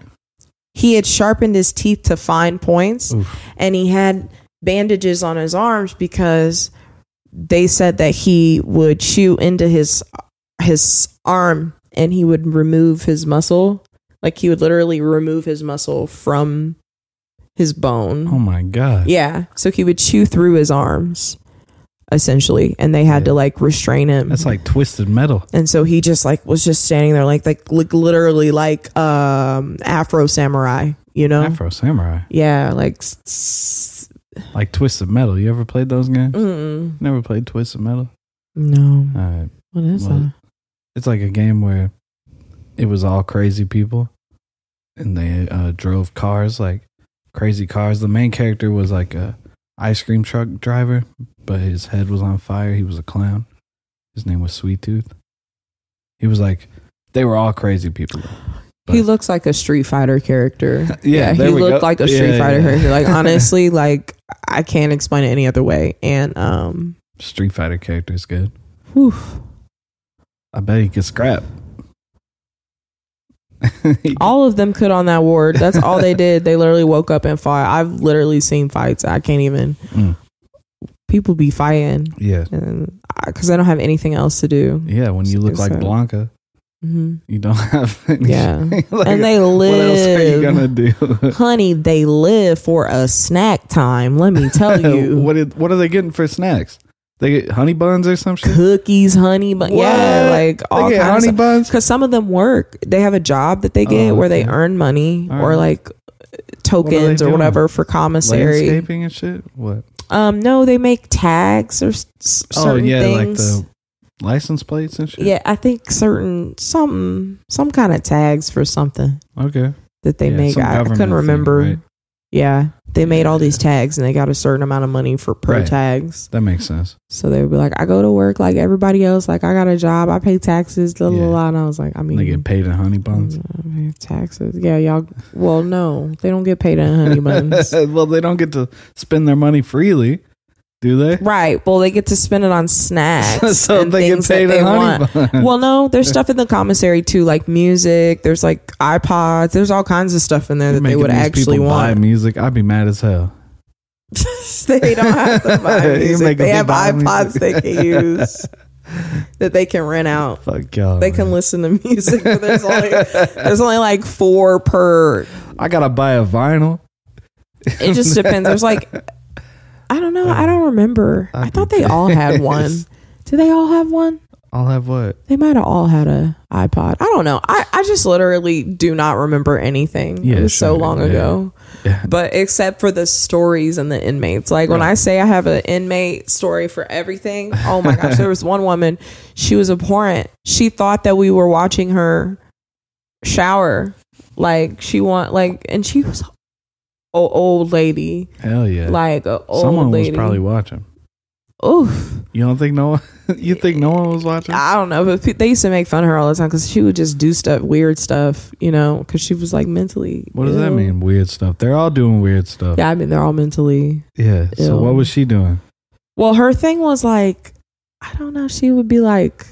He had sharpened his teeth to fine points, Oof. and he had bandages on his arms because they said that he would chew into his his arm and he would remove his muscle. Like he would literally remove his muscle from his bone. Oh my god. Yeah. So he would chew through his arms essentially and they had Yeah. to like restrain him. That's like twisted metal. and so he just like was just standing there like like, like literally like um Afro samurai, you know? Afro Samurai. Yeah, like s- Like twisted metal. You ever played those games? mm-mm. Never played twisted metal. no. All right. What is Well, that? It's like a game where it was all crazy people and they uh, drove cars like crazy cars. The main character was like a ice cream truck driver, but his head was on fire. He was a clown. His name was Sweet Tooth. He was like they were all crazy people. He looks like a Street Fighter character. Yeah, he there we looked go. like a Street Yeah, Fighter yeah. character. Like honestly, like I can't explain it any other way. And um, Street Fighter character is good. whew, I bet he could scrap. All of them could on that ward. That's all they did. They literally woke up and fought. I've literally seen fights. I can't even. Mm. People be fighting, yeah, because I don't have anything else to do. yeah. When you look like So- Blanka, hmm you don't have. Any Yeah. like, and they live. what else are you gonna do? honey. They live for a snack time. Let me tell you. what did, what are they getting for snacks? They get honey buns or some shit. cookies, honey, but yeah, like all they get kinds honey of buns. because some of them work. They have a job that they get Oh, where they okay. earn money All or right. like tokens or doing? whatever for commissary. Landscaping and shit. What? Um, no, they make tags or s- s- Oh certain yeah, like the license plates and shit. yeah, I think certain some some kind of tags for something Okay. that they Yeah, make. some I, I government couldn't thing, remember. right? Yeah, they made all these tags and they got a certain amount of money for per Right. tags. That makes sense. So they would be like, I go to work like everybody else. Like I got a job. I pay taxes. La, la, Yeah. la. And I was like, I mean, They get paid in honey buns. Taxes. Yeah, y'all. Well, no, they don't get paid in honey buns. well, they don't get to spend their money freely. Do they? Right. Well, they get to spend it on snacks. so and they get things that they want. Well, no, there's stuff in the commissary too, like music. There's like iPods. There's all kinds of stuff in there You're that they would actually people buy want. music. I'd be mad as hell. they don't have to buy music. They have iPods music. they can use that they can rent out. Fuck y'all. They can man. listen to music, there's only there's only like four per. I gotta buy a vinyl. It just depends. There's like I don't know. I um, don't remember. I, I'd thought they all had one. Do they all have one? I'll have what? They might have all had a iPod. I don't know. I, I just literally do not remember anything. Yeah, it was so long Yeah. ago. Yeah. But except for the stories and the inmates. Like when I say I have an inmate story for everything, oh my gosh, there was one woman, she was abhorrent. She thought that we were watching her shower. Like she want like and she was old lady. Hell yeah. Like a old Someone lady. was probably watching. Oof. You don't think no one? you think no one was watching? I don't know, but they used to make fun of her all the time because she would just do stuff, weird stuff, you know, because she was like mentally. What does that mean? Weird stuff. They're all doing weird stuff. Yeah, I mean they're all mentally. Yeah. So what was she doing? Well, her thing was like, I don't know. She would be like,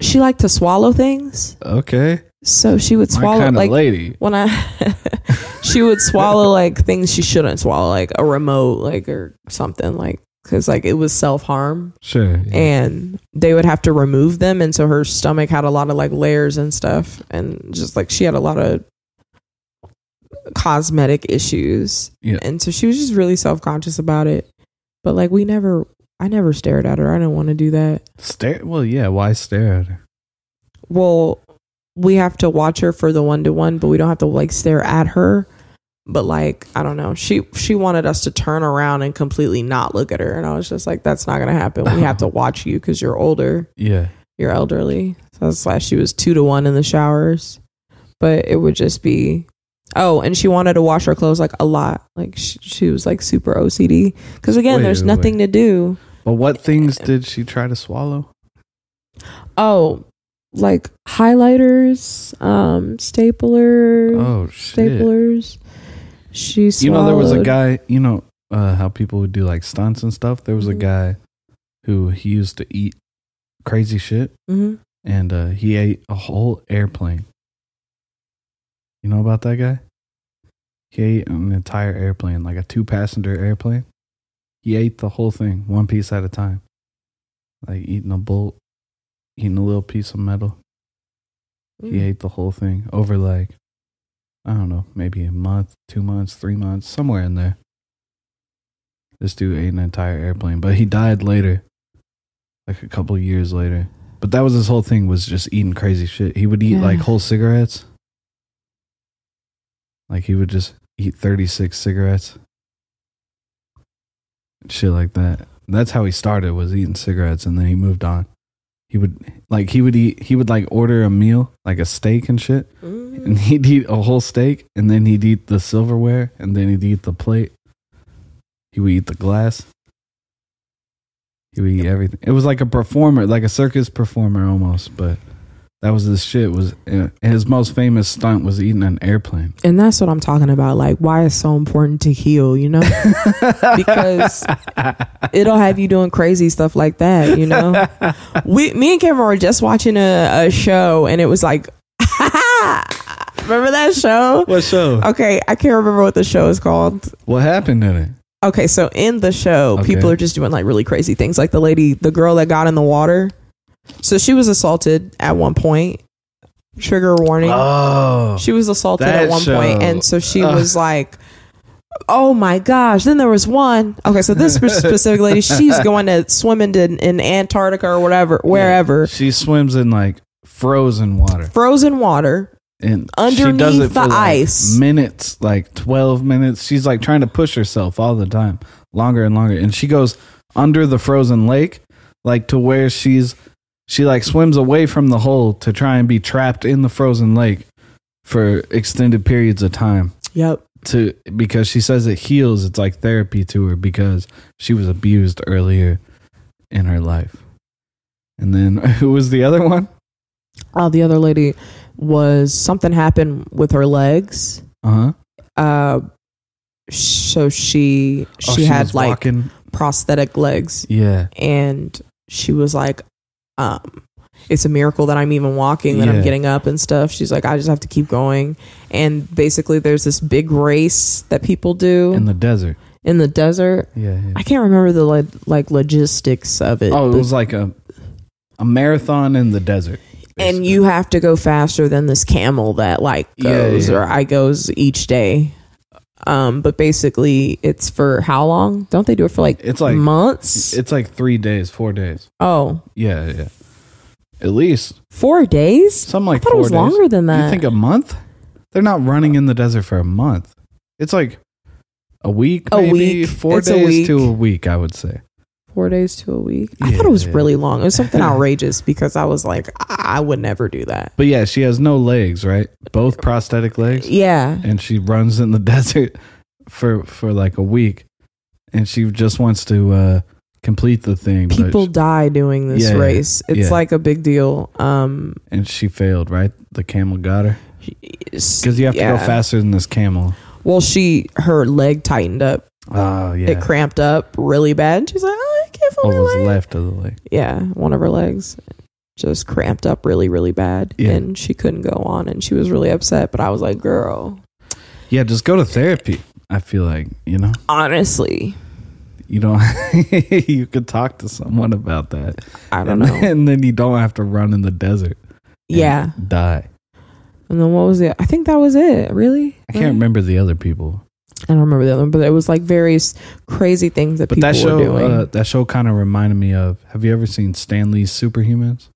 she liked to swallow things, Okay. So she would swallow kind like lady. when I. she would swallow like things she shouldn't swallow, like a remote, like or something, like because like it was self harm. Sure. yeah. and they would have to remove them and so her stomach had a lot of like layers and stuff and just like she had a lot of cosmetic issues Yeah. and so she was just really self-conscious about it but like we never i never stared at her i didn't want to do that Stare. Well, yeah. Why stare at her? well we have to watch her for the one-to-one but we don't have to like stare at her but like i don't know she she wanted us to turn around and completely not look at her and i was just like that's not gonna happen we have to watch you because you're older Yeah. you're elderly. So that's why she was two to one in the showers. But it would just be, oh, and she wanted to wash her clothes like a lot. Like she, she was like super OCD. Because again, Wait, there's wait, nothing to do. But what things did she try to swallow? Oh, like highlighters, um, stapler, Oh shit. staplers. She swallowed. You know, there was a guy. You know uh, how people would do like stunts and stuff. There was a Mhm. guy who he used to eat crazy shit, Mhm. and uh, he ate a whole airplane. You know about that guy? He ate an entire airplane, like a two passenger airplane. He ate the whole thing, one piece at a time. Like eating a bolt, eating a little piece of metal. He Mm. ate the whole thing over like, I don't know, maybe a month, two months, three months, somewhere in there. This dude ate an entire airplane, but he died later, like a couple years later. But that was his whole thing was just eating crazy shit. He would eat like whole cigarettes. Like he would just eat 36 cigarettes. Shit like that. That's how he started was eating cigarettes and then he moved on. He would like he would eat he would like order a meal, like a steak and shit. Mhm. And he'd eat a whole steak and then he'd eat the silverware and then he'd eat the plate. He would eat the glass. He would eat everything. It was like a performer, like a circus performer almost, but that was his shit. Was his most famous stunt was eating an airplane. And that's what I'm talking about. Like, why it's so important to heal, you know? Because it'll have you doing crazy stuff like that, you know? we me and Cameron were just watching a, a show and it was like remember that show what show? okay i can't remember what the show is called What happened in it? okay so in the show Okay. people are just doing like really crazy things like the lady the girl that got in the water so she was assaulted at one point. Trigger warning. Oh, she was assaulted at one show. point, and so she Ugh. was like oh my gosh. Then there was one. Okay so this specific lady she's going to swim into in antarctica or whatever wherever. She swims in like frozen water. frozen water. And Underneath she does it the for like ice. minutes like 12 minutes. She's like trying to push herself all the time longer and longer. And she goes under the frozen lake like to where she's she like swims away from the hole to try and be trapped in the frozen lake for extended periods of time. Yep. To because she says it heals it's like therapy to her because she was abused earlier in her life. And then who was the other one? Uh, the other lady was something happened with her legs. Uh-huh. Uh so she Oh, she, had like walking. prosthetic legs. Yeah. and she was like um it's a miracle that i'm even walking that Yeah. i'm getting up and stuff she's like i just have to keep going and basically there's this big race that people do In the desert. in the desert Yeah. yeah. i can't remember the like, like logistics of it Oh, it was like a a marathon in the desert. and you have to go faster than this camel that like goes yeah. or i goes each day um but basically it's for how long don't they do it for like It's like months it's like three days, four days. oh Yeah, yeah. At least four days something like i thought four it was days. longer than that You think a month? They're not running in the desert for a month. It's like a week, A maybe week. four It's a days week. to a week. I would say. Four days to a week. I thought it was yeah. really long. It was something outrageous because I was like, I I would never do that. But yeah, she has no legs, right? Both prosthetic legs, Yeah. and she runs in the desert for for like a week, and she just wants to uh complete the thing. but People she- die doing this Yeah, race. It's yeah. like a big deal. Um, and she failed, right? The camel got her because because you have to go faster than this camel. Well, she her leg tightened up. Oh yeah, It cramped up really bad. And she's like, oh, I can't feel what my was leg. left of the leg? Yeah, one of her legs just cramped up really, really bad, Yeah. and she couldn't go on, and she was really upset. But I was like, girl, Yeah, just go to therapy. I feel like you know honestly, you don't you could talk to someone about that. I don't and, know. and then you don't have to run in the desert. yeah. die. And then what was it? I think that was it. Really? I can't remember the other people, I don't remember the other one, but it was like various crazy things that but people that show were doing. uh, that show kind of reminded me of. Have you ever seen Stan Lee's Superhumans?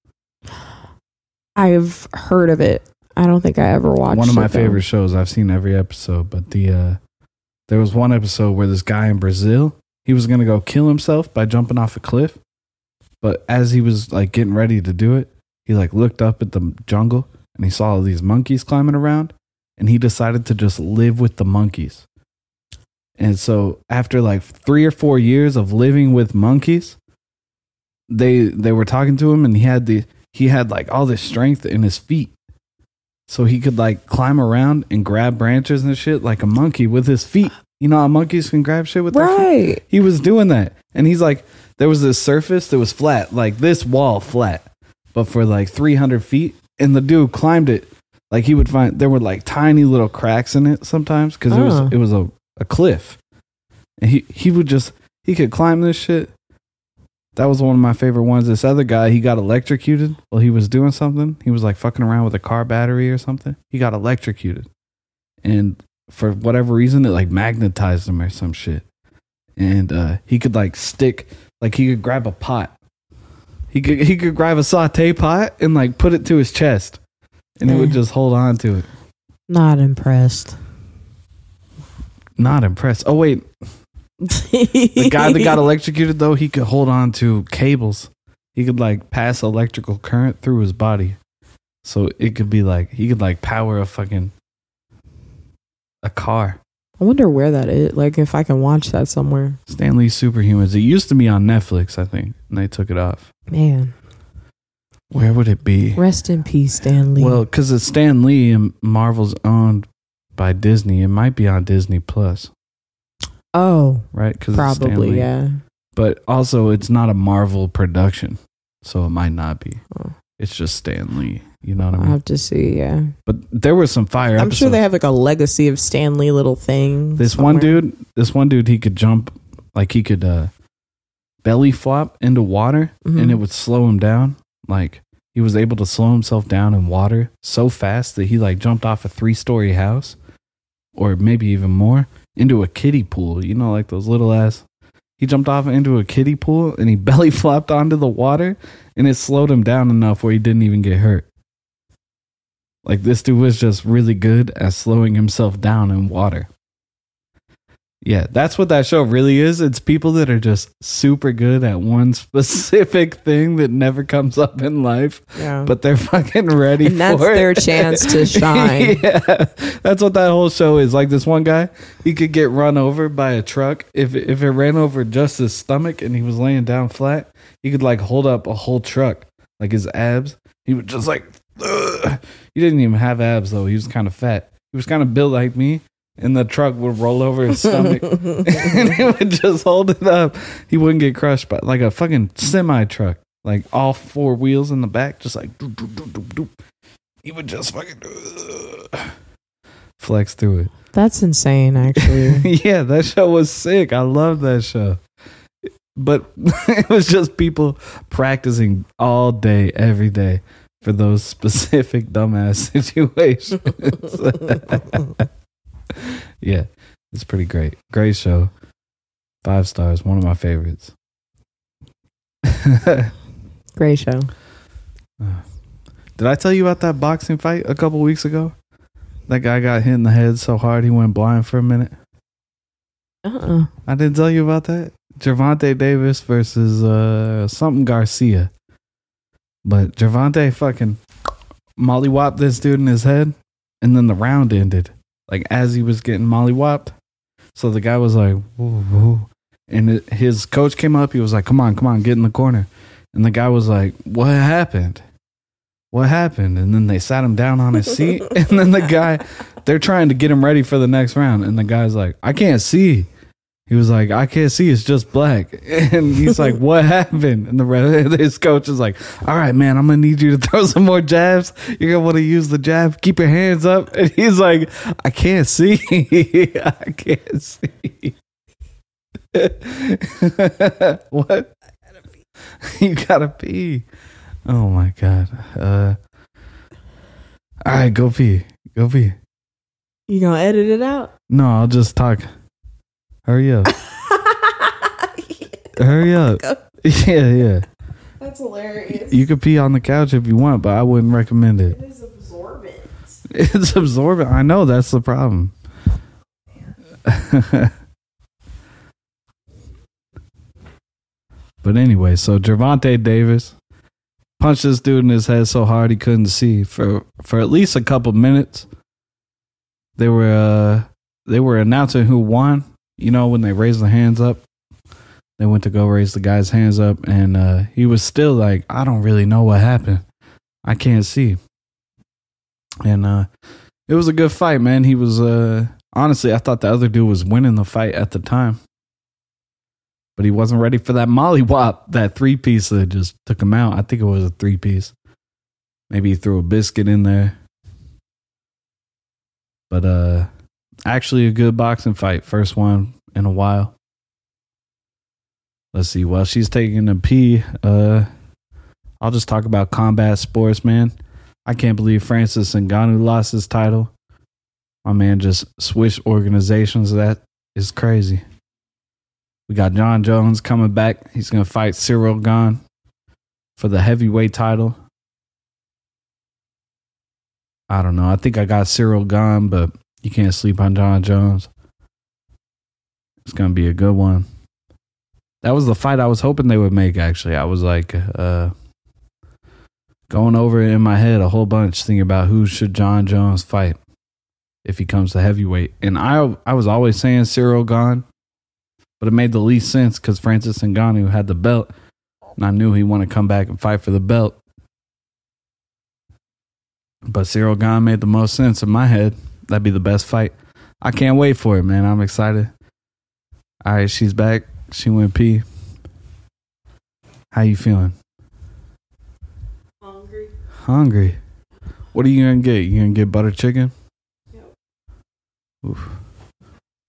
I've heard of it. I don't think I ever watched it. one of my it, favorite shows. I've seen every episode, but the uh there was one episode where this guy in Brazil, he was going to go kill himself by jumping off a cliff. But as he was like getting ready to do it, he like looked up at the jungle and he saw all these monkeys climbing around and he decided to just live with the monkeys. And so after like 3 or 4 years of living with monkeys, they they were talking to him and he had the he had like all this strength in his feet so he could like climb around and grab branches and shit like a monkey with his feet. You know how monkeys can grab shit with their feet? Right. He was doing that. And he's like, there was this surface that was flat, like this wall flat, but for like 300 feet. And the dude climbed it. Like he would find, there were like tiny little cracks in it sometimes because it Oh. was, it was a, a cliff. And he, he would just, he could climb this shit. That was one of my favorite ones. This other guy, he got electrocuted while he was doing something. He was like fucking around with a car battery or something. He got electrocuted. And for whatever reason, it like magnetized him or some shit. And uh, he could like stick, like he could grab a pot. He could he could grab a saute pot and like put it to his chest, and he would just hold on to it. Not impressed. Not impressed. Oh wait, the guy that got electrocuted though, he could hold on to cables. He could like pass electrical current through his body, so it could be like he could like power a fucking a car. I wonder where that is. Like if I can watch that somewhere. Stan Lee Superhumans. It used to be on Netflix, I think, and they took it off. Man, Where would it be? rest in peace, Stan Lee. Well, because it's Stan Lee and Marvel's owned by Disney, it might be on Disney Plus, oh, right? Because probably yeah. But also, it's not a Marvel production, so it might not be. Oh. It's just Stan Lee. You know what I mean? I'll have to see. Yeah, But there was some fire. I'm sure they have like a legacy of Stan Lee little thing. This one dude, this one dude, he could jump, like he could uh, belly flop into water, Mhm. and it would slow him down. Like he was able to slow himself down in water so fast that he like jumped off a three story house, or maybe even more, into a kiddie pool. You know, like those little ass. He jumped off into a kiddie pool and he belly flopped onto the water, and it slowed him down enough where he didn't even get hurt. Like this dude was just really good at slowing himself down in water. Yeah, that's what that show really is. It's people that are just super good at one specific thing that never comes up in life, Yeah. but they're fucking ready And that's for it. their chance to shine. yeah, that's what that whole show is. Like this one guy, he could get run over by a truck if if it ran over just his stomach and he was laying down flat. He could like hold up a whole truck, like his abs. He would just like. Ugh. He didn't even have abs though. He was kind of fat. He was kind of built like me, and the truck would roll over his stomach, and he would just hold it up. He wouldn't get crushed by like a fucking semi truck, like all four wheels in the back, just like doop, doop, doop, doop, doop. he would just fucking uh, flex through it. That's insane, actually. yeah, that show was sick. I love that show. But it was just people practicing all day, every day for those specific dumbass situations. yeah, it's pretty great. Great show. Five stars. One of my favorites. Great show. Did I tell you about that boxing fight a couple weeks ago? That guy got hit in the head so hard he went blind for a minute. Uh-uh. I didn't tell you about that. Gervonta Davis versus uh something Garcia. But Gervonta fucking mollywhopped this dude in his head, and then the round ended. Like as he was getting mollywhopped. So the guy was like, whoa, whoa. And it, his coach came up. He was like, come on, come on, get in the corner. And the guy was like, what happened? What happened? And then they sat him down on his seat. and then the guy, they're trying to get him ready for the next round. And the guy's like, I can't see. He was like, I can't see. It's just black. And he's like, What happened? And the rest, his coach is like, All right, man, I'm gonna need you to throw some more jabs. You're gonna want to use the jab. Keep your hands up. And he's like, I can't see. I can't see. what? You gotta pee. Oh my god. Uh, all right, go pee. Go pee. You gonna edit it out? No, I'll just talk. Hurry up. Hurry up. Yeah, yeah. That's hilarious. You could pee on the couch if you want, but I wouldn't recommend it. it. is absorbent. It's absorbent. I know that's the problem. but anyway, so Gervonta Davis punched this dude in his head so hard he couldn't see for for at least a couple minutes. They were uh they were announcing who won. You know when they raised the hands up, they went to go raise the guy's hands up, and uh, he was still like, "I don't really know what happened. I can't see." And uh, it was a good fight, man. He was uh, honestly, I thought the other dude was winning the fight at the time, but he wasn't ready for that molly wop, that three piece that just took him out. I think it was a three piece. Maybe he threw a biscuit in there, but uh, actually a good boxing fight, first one in a while. Let's see. While she's taking a pee, uh, I'll just talk about combat sports, man. I can't believe Francis Ngannou lost his title. My man just switched organizations. That is crazy. We got Jon Jones coming back. He's going to fight Ciryl Gane for the heavyweight title. I don't know. I think I got Ciryl Gane, but you can't sleep on Jon Jones. It's to be a good one. That was the fight I was hoping they would make, actually. I was like, uh, going over in my head a whole bunch, thinking about who should Jon Jones fight if he comes to heavyweight. And I I was always saying Ciryl Gane, but it made the least sense because Francis Ngannou had the belt, and I knew he wanted to come back and fight for the belt. But Ciryl Gane made the most sense in my head. That'd be the best fight. I can't wait for it, man. I'm excited. All right, she's back. She went pee. How you feeling? Hungry. Hungry. What are you gonna get? You gonna get butter chicken? Yep. Oof.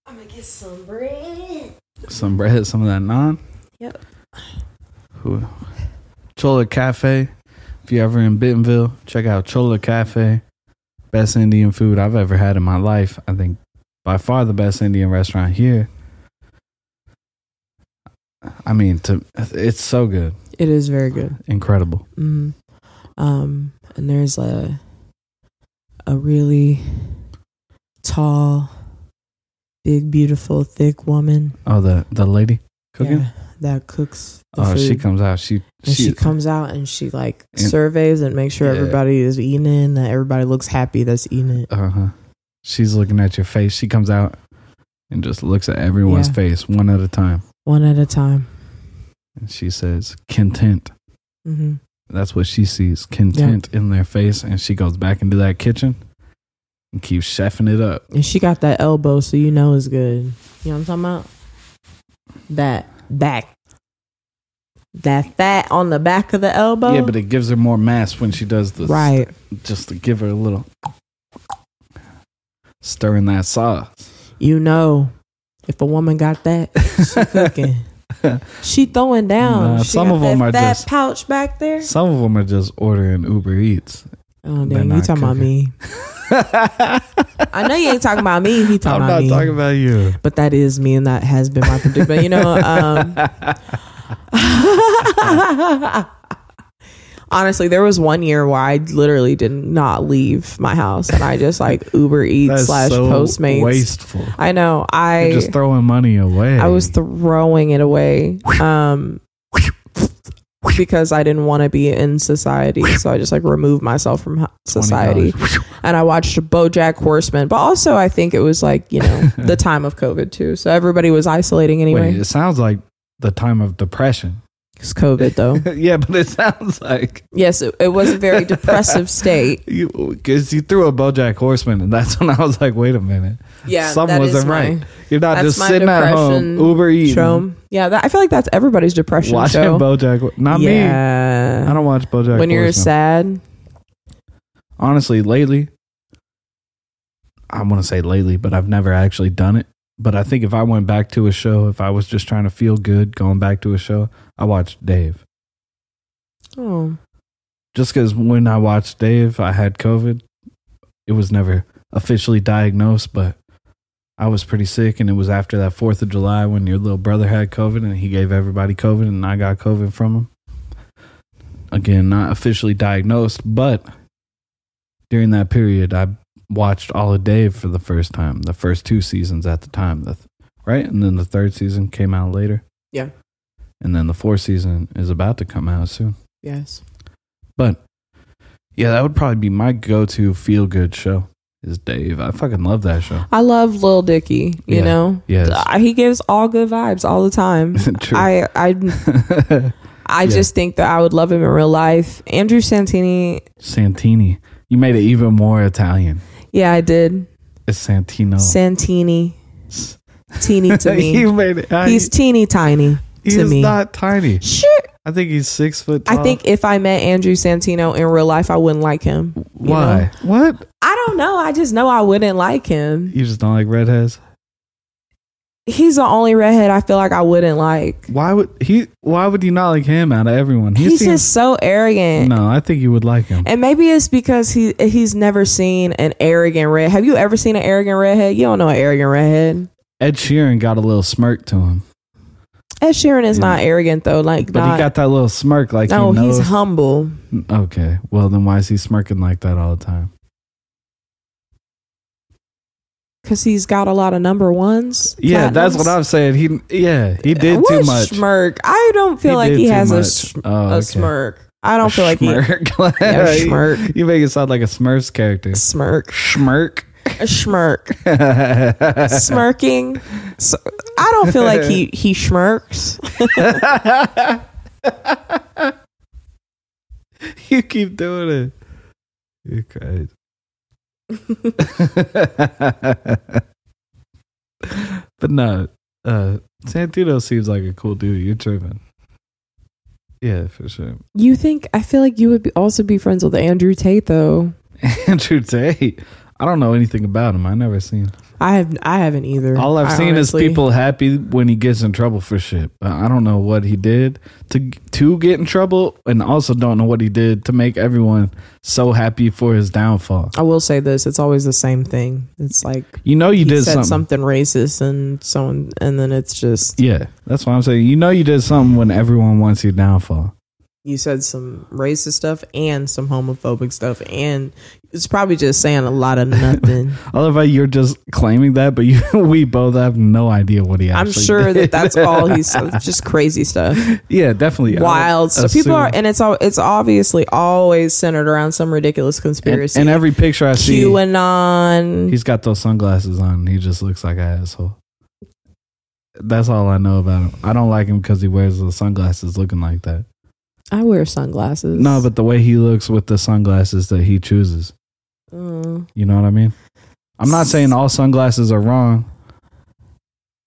I'm gonna get some bread. Some bread, some of that naan. Yep. Who? Chola Cafe. If you're ever in Bentonville, check out Chola Cafe. Best Indian food I've ever had in my life. I think by far the best Indian restaurant here. I mean, to it's so good, It is very good. incredible. Mm. Um, and there's a a really tall, big, beautiful, thick woman. Oh, the the lady cooking. Yeah, that cooks. The oh, food. she comes out. She And she, she comes out and she like And- surveys and makes sure Yeah. everybody is eating and that everybody looks happy that's eating it. Uh huh. She's looking at your face. She comes out and just looks at everyone's Yeah. face one at a time. One at a time. And she says, content. hmm That's what she sees content in their face. And she goes back into that kitchen and keep chefing it up. And she got that elbow, so you know it's good. You know what I'm talking about? That back. That fat on the back of the elbow. Yeah, but it gives her more mass when she does this. right. Just to give her a little stirring that sauce. You know, if a woman got that, she cooking. she throwing down. Nah, she some of 'em that are fat just- pouch back there. Some of them are just ordering Uber Eats. Oh damn, you talking about me? I know you ain't talking about me. He talking I'm about not me. talking about you. but that is me, and that has been my predicament. You know, um, honestly, there was one year where I literally did not leave my house, and I just like Uber Eats slash so Postmates. wasteful. I know. I You're just throwing money away. I was throwing it away. Um. Because I didn't want to be in society, so I just like removed myself from society $20. And I watched BoJack Horseman. But also, I think it was like you know the time of COVID too, so everybody was isolating anyway. Wait, it sounds like the time of depression. It's COVID though. yeah, but it sounds like yes, it, it was a very depressive state. because you threw a BoJack Horseman, and that's when I was like, wait a minute, Yeah, something wasn't my right. You're not just sitting at home Uber eating, Show. Yeah, that, I feel like that's everybody's depression watching show. BoJack. Not me. I don't watch BoJack. when you're Horseman. sad. Honestly, lately, I want to say lately, but I've never actually done it. But I think if I went back to a show, if I was just trying to feel good going back to a show, I watched Dave. Oh, Just because when I watched Dave, I had COVID. It was never officially diagnosed, but I was pretty sick. And it was after that 4th of July when your little brother had COVID and he gave everybody COVID and I got COVID from him. Again, not officially diagnosed, but during that period, I watched all of Dave for the first time, the first two seasons at the time, the, right? And then the third season came out later. Yeah. And then the fourth season is about to come out soon. yes. But yeah, that would probably be my go-to feel-good show. Is Dave? I fucking love that show. I love Lil Dicky. You Yeah. know, Yes, Uh, he gives all good vibes all the time. true. I I I Yeah. just think that I would love him in real life. Andrew Santini. Santini. You made it even more Italian. Yeah, I did. It's Santino. Santini. Teeny to me. you made it. I, He's teeny tiny he to me. not tiny. Sure. I think he's six foot. I think if I met Andrew Santino in real life, I wouldn't like him. Why? know? What? I don't know. I just know I wouldn't like him. You just don't like redheads? He's the only redhead I feel like I wouldn't like. Why would he? Why would you not like him out of everyone? He He's seems- just so arrogant. no. I think you would like him. And maybe it's because he he's never seen an arrogant red. Have you ever seen an arrogant redhead? You don't know an arrogant redhead. Ed Sheeran got a little smirk to him, Ed Sheeran is Yeah. not arrogant though. Like, but not, he got that little smirk like no, he knows. he's humble. okay, well then why is he smirking like that all the time? Cause he's got a lot of number ones. Yeah, that's what. I'm saying. He yeah, he did What too much. Smirk. I don't feel He like did he too has a, much. sm- Oh, a okay. smirk. I don't feel like he smirk. yeah, you, smirk. you make it sound like a Smurfs character. Smirk. Smirk. A smirk. Smirking. So, I don't feel like he he smirks. you keep doing it. You're crazy. but no, uh, Santino seems like a cool dude. You're tripping. Yeah, for sure. You think? I feel like you would be, also be friends with Andrew Tate though. Andrew Tate. I don't know anything about him. I never seen. I have I haven't either. All I've I seen honestly- is people happy when he gets in trouble for shit. Uh, I don't know what he did to to get in trouble, and also don't know what he did to make everyone so happy for his downfall. I will say this: it's always the same thing. It's like You know you he did something. something racist and someone, and then it's just Yeah, that's what I'm saying. You know you did something when everyone wants your downfall. you said some racist stuff and some homophobic stuff, and it's probably just saying a lot of nothing. I love how you're just claiming that, but you we both have no idea what he actually I'm sure did. that that's all he's just crazy stuff, yeah, definitely. Wild So People are, and it's all it's obviously always centered around some ridiculous conspiracy. and every picture I see, QAnon. he's got those sunglasses on. and He just looks like an asshole. That's all I know about him. I don't like him because he wears the sunglasses looking like that. I wear sunglasses. No, but the way he looks with the sunglasses that he chooses. Mm. You know what I mean? I'm not saying all sunglasses are wrong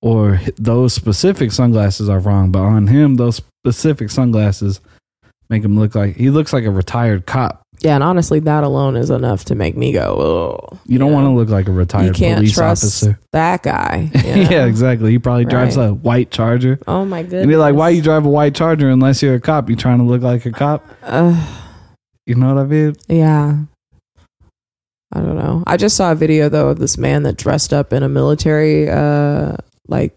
or those specific sunglasses are wrong, but on him, those specific sunglasses make him look like he looks like a retired cop. Yeah, and honestly, that alone is enough to make me go, oh. You don't Yeah. want to look like a You retired can't police officer. that guy. you yeah, exactly. He probably drives Right. a white charger. Oh my goodness. And you're like, why you drive a white charger unless you're a cop? You trying to look like a cop? Uh, You know what I mean? yeah. I don't know. I just saw a video though of this man that dressed up in a military, uh, like,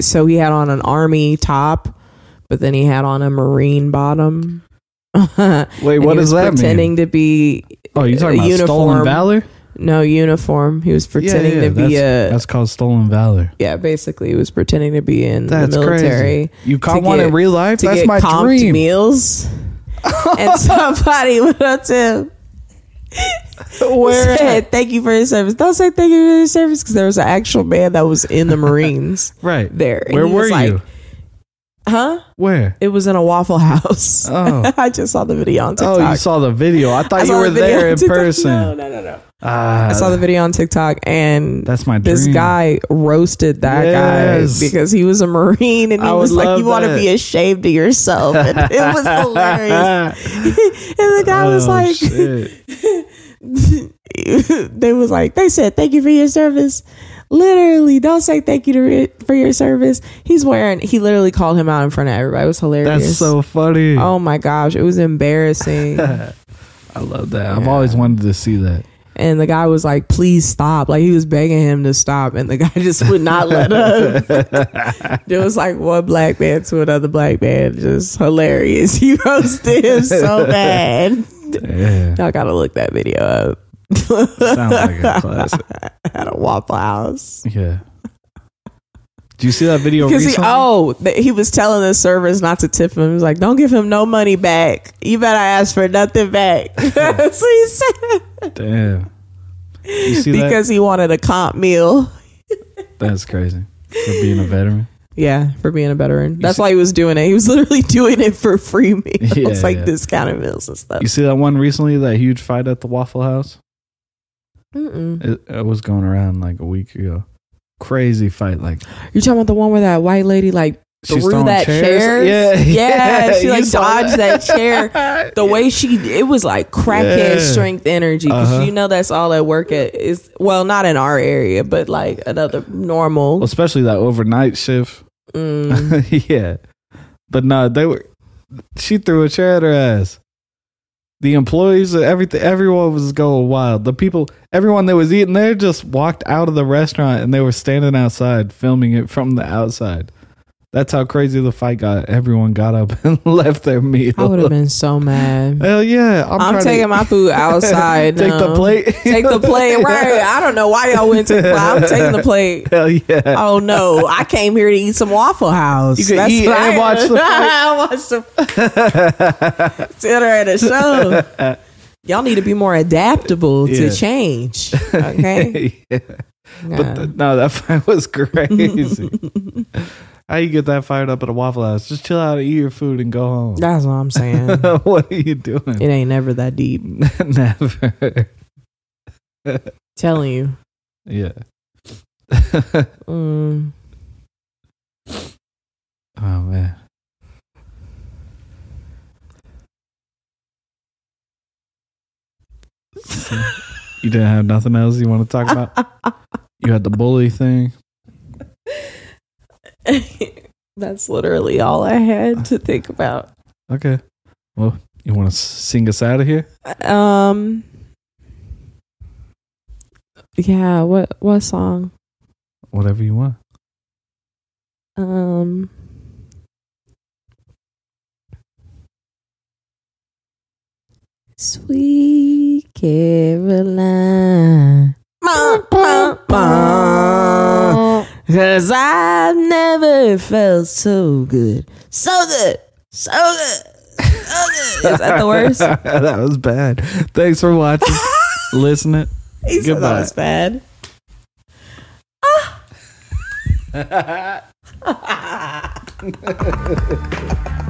so he had on an army top, but then he had on a marine bottom. Wait, And what does was that pretending mean? to be Oh, you talking a about stolen uniform. valor? no uniform. He was pretending yeah, to be that's, a that's called stolen valor. yeah. Basically, he was pretending to be in That's the military You caught to one in real life? to That's get my comped dream. meals. and somebody went up to him Where? said, "Thank you for your service." Don't say thank you for your service because there was an actual man that was in the Marines Right. there. Where he was were like, you? Huh? Where? It was in a Waffle House. Oh. I just saw the video on TikTok. Oh, you saw the video. I thought I you were the there in TikTok. person. No, no, no, no. Ah, I saw the video on TikTok, and That's my this dream. guy roasted that Yes. guy because he was a Marine, and he I was like, "You want to be ashamed of yourself." And it was hilarious. and the guy was Oh, like, they was like, they said, thank you for your service. Literally, don't say thank you to, for your service. He's wearing, he literally called him out in front of everybody. It was hilarious. That's so funny. Oh my gosh, it was embarrassing. I love that. I've always wanted to see that. And the guy was like, please stop. Like he was begging him to stop, and the guy just would not let up. there was like one black man to another black man, just hilarious. He roasted him so bad. Yeah. Y'all gotta look that video up. Sounds like a classic. At a Waffle House. Yeah. Do you see that video Because he, oh, th- he was telling the servers not to tip him. He was like, "Don't give him no money back. You better ask for nothing back." he said Damn. You see because he wanted a comp meal. That's crazy. For being a veteran. Yeah, for being a veteran. That's why he was doing it. He was literally doing it for free meals, Yeah, like yeah. discounted meals and stuff. You see that one recently, that huge fight at the Waffle House? It, it was going around like a week ago. Crazy fight. Like You talking about the one where that white lady like she's threw that chairs? chair? Yeah. Yeah, she like dodged that chair. The way she, it was like crackhead Yeah. strength energy. 'cause Uh-huh. you know that's all at work at is well, not in our area, but like another normal. Well, especially that overnight shift. Mm. yeah. But no, they were. She threw a chair at her ass. The employees, everything, everyone was going wild. The people, everyone that was eating there, just walked out of the restaurant and they were standing outside filming it from the outside. That's how crazy the fight got. Everyone got up and left their meal. I would have been so mad. Hell yeah! I'm, I'm taking to, my food outside. take the plate. Take the plate. Right. I don't know why y'all went to the plate. I'm taking the plate. Hell yeah! Oh no! I came here to eat some Waffle House. You can eat and I- watch the fight. I watched the dinner at a show. Y'all need to be more adaptable Yeah. to change. Okay. yeah. But th- no, that fight was crazy. How you get that fired up at a Waffle House? Just chill out, eat your food, and go home. That's what I'm saying. what are you doing? It ain't never that deep. Never. Telling you. Yeah. Mm. oh man. you didn't have nothing else you want to talk about? You had the bully thing. That's literally all I had to think about. Okay. Well, you want to sing us out of here? Um. Yeah. What what song? Whatever you want. Um. Sweet Caroline. Cause I've never felt so good. So good. So good. So good. Is that the worst? that was bad. Thanks for watching, listening. He Goodbye. that was bad.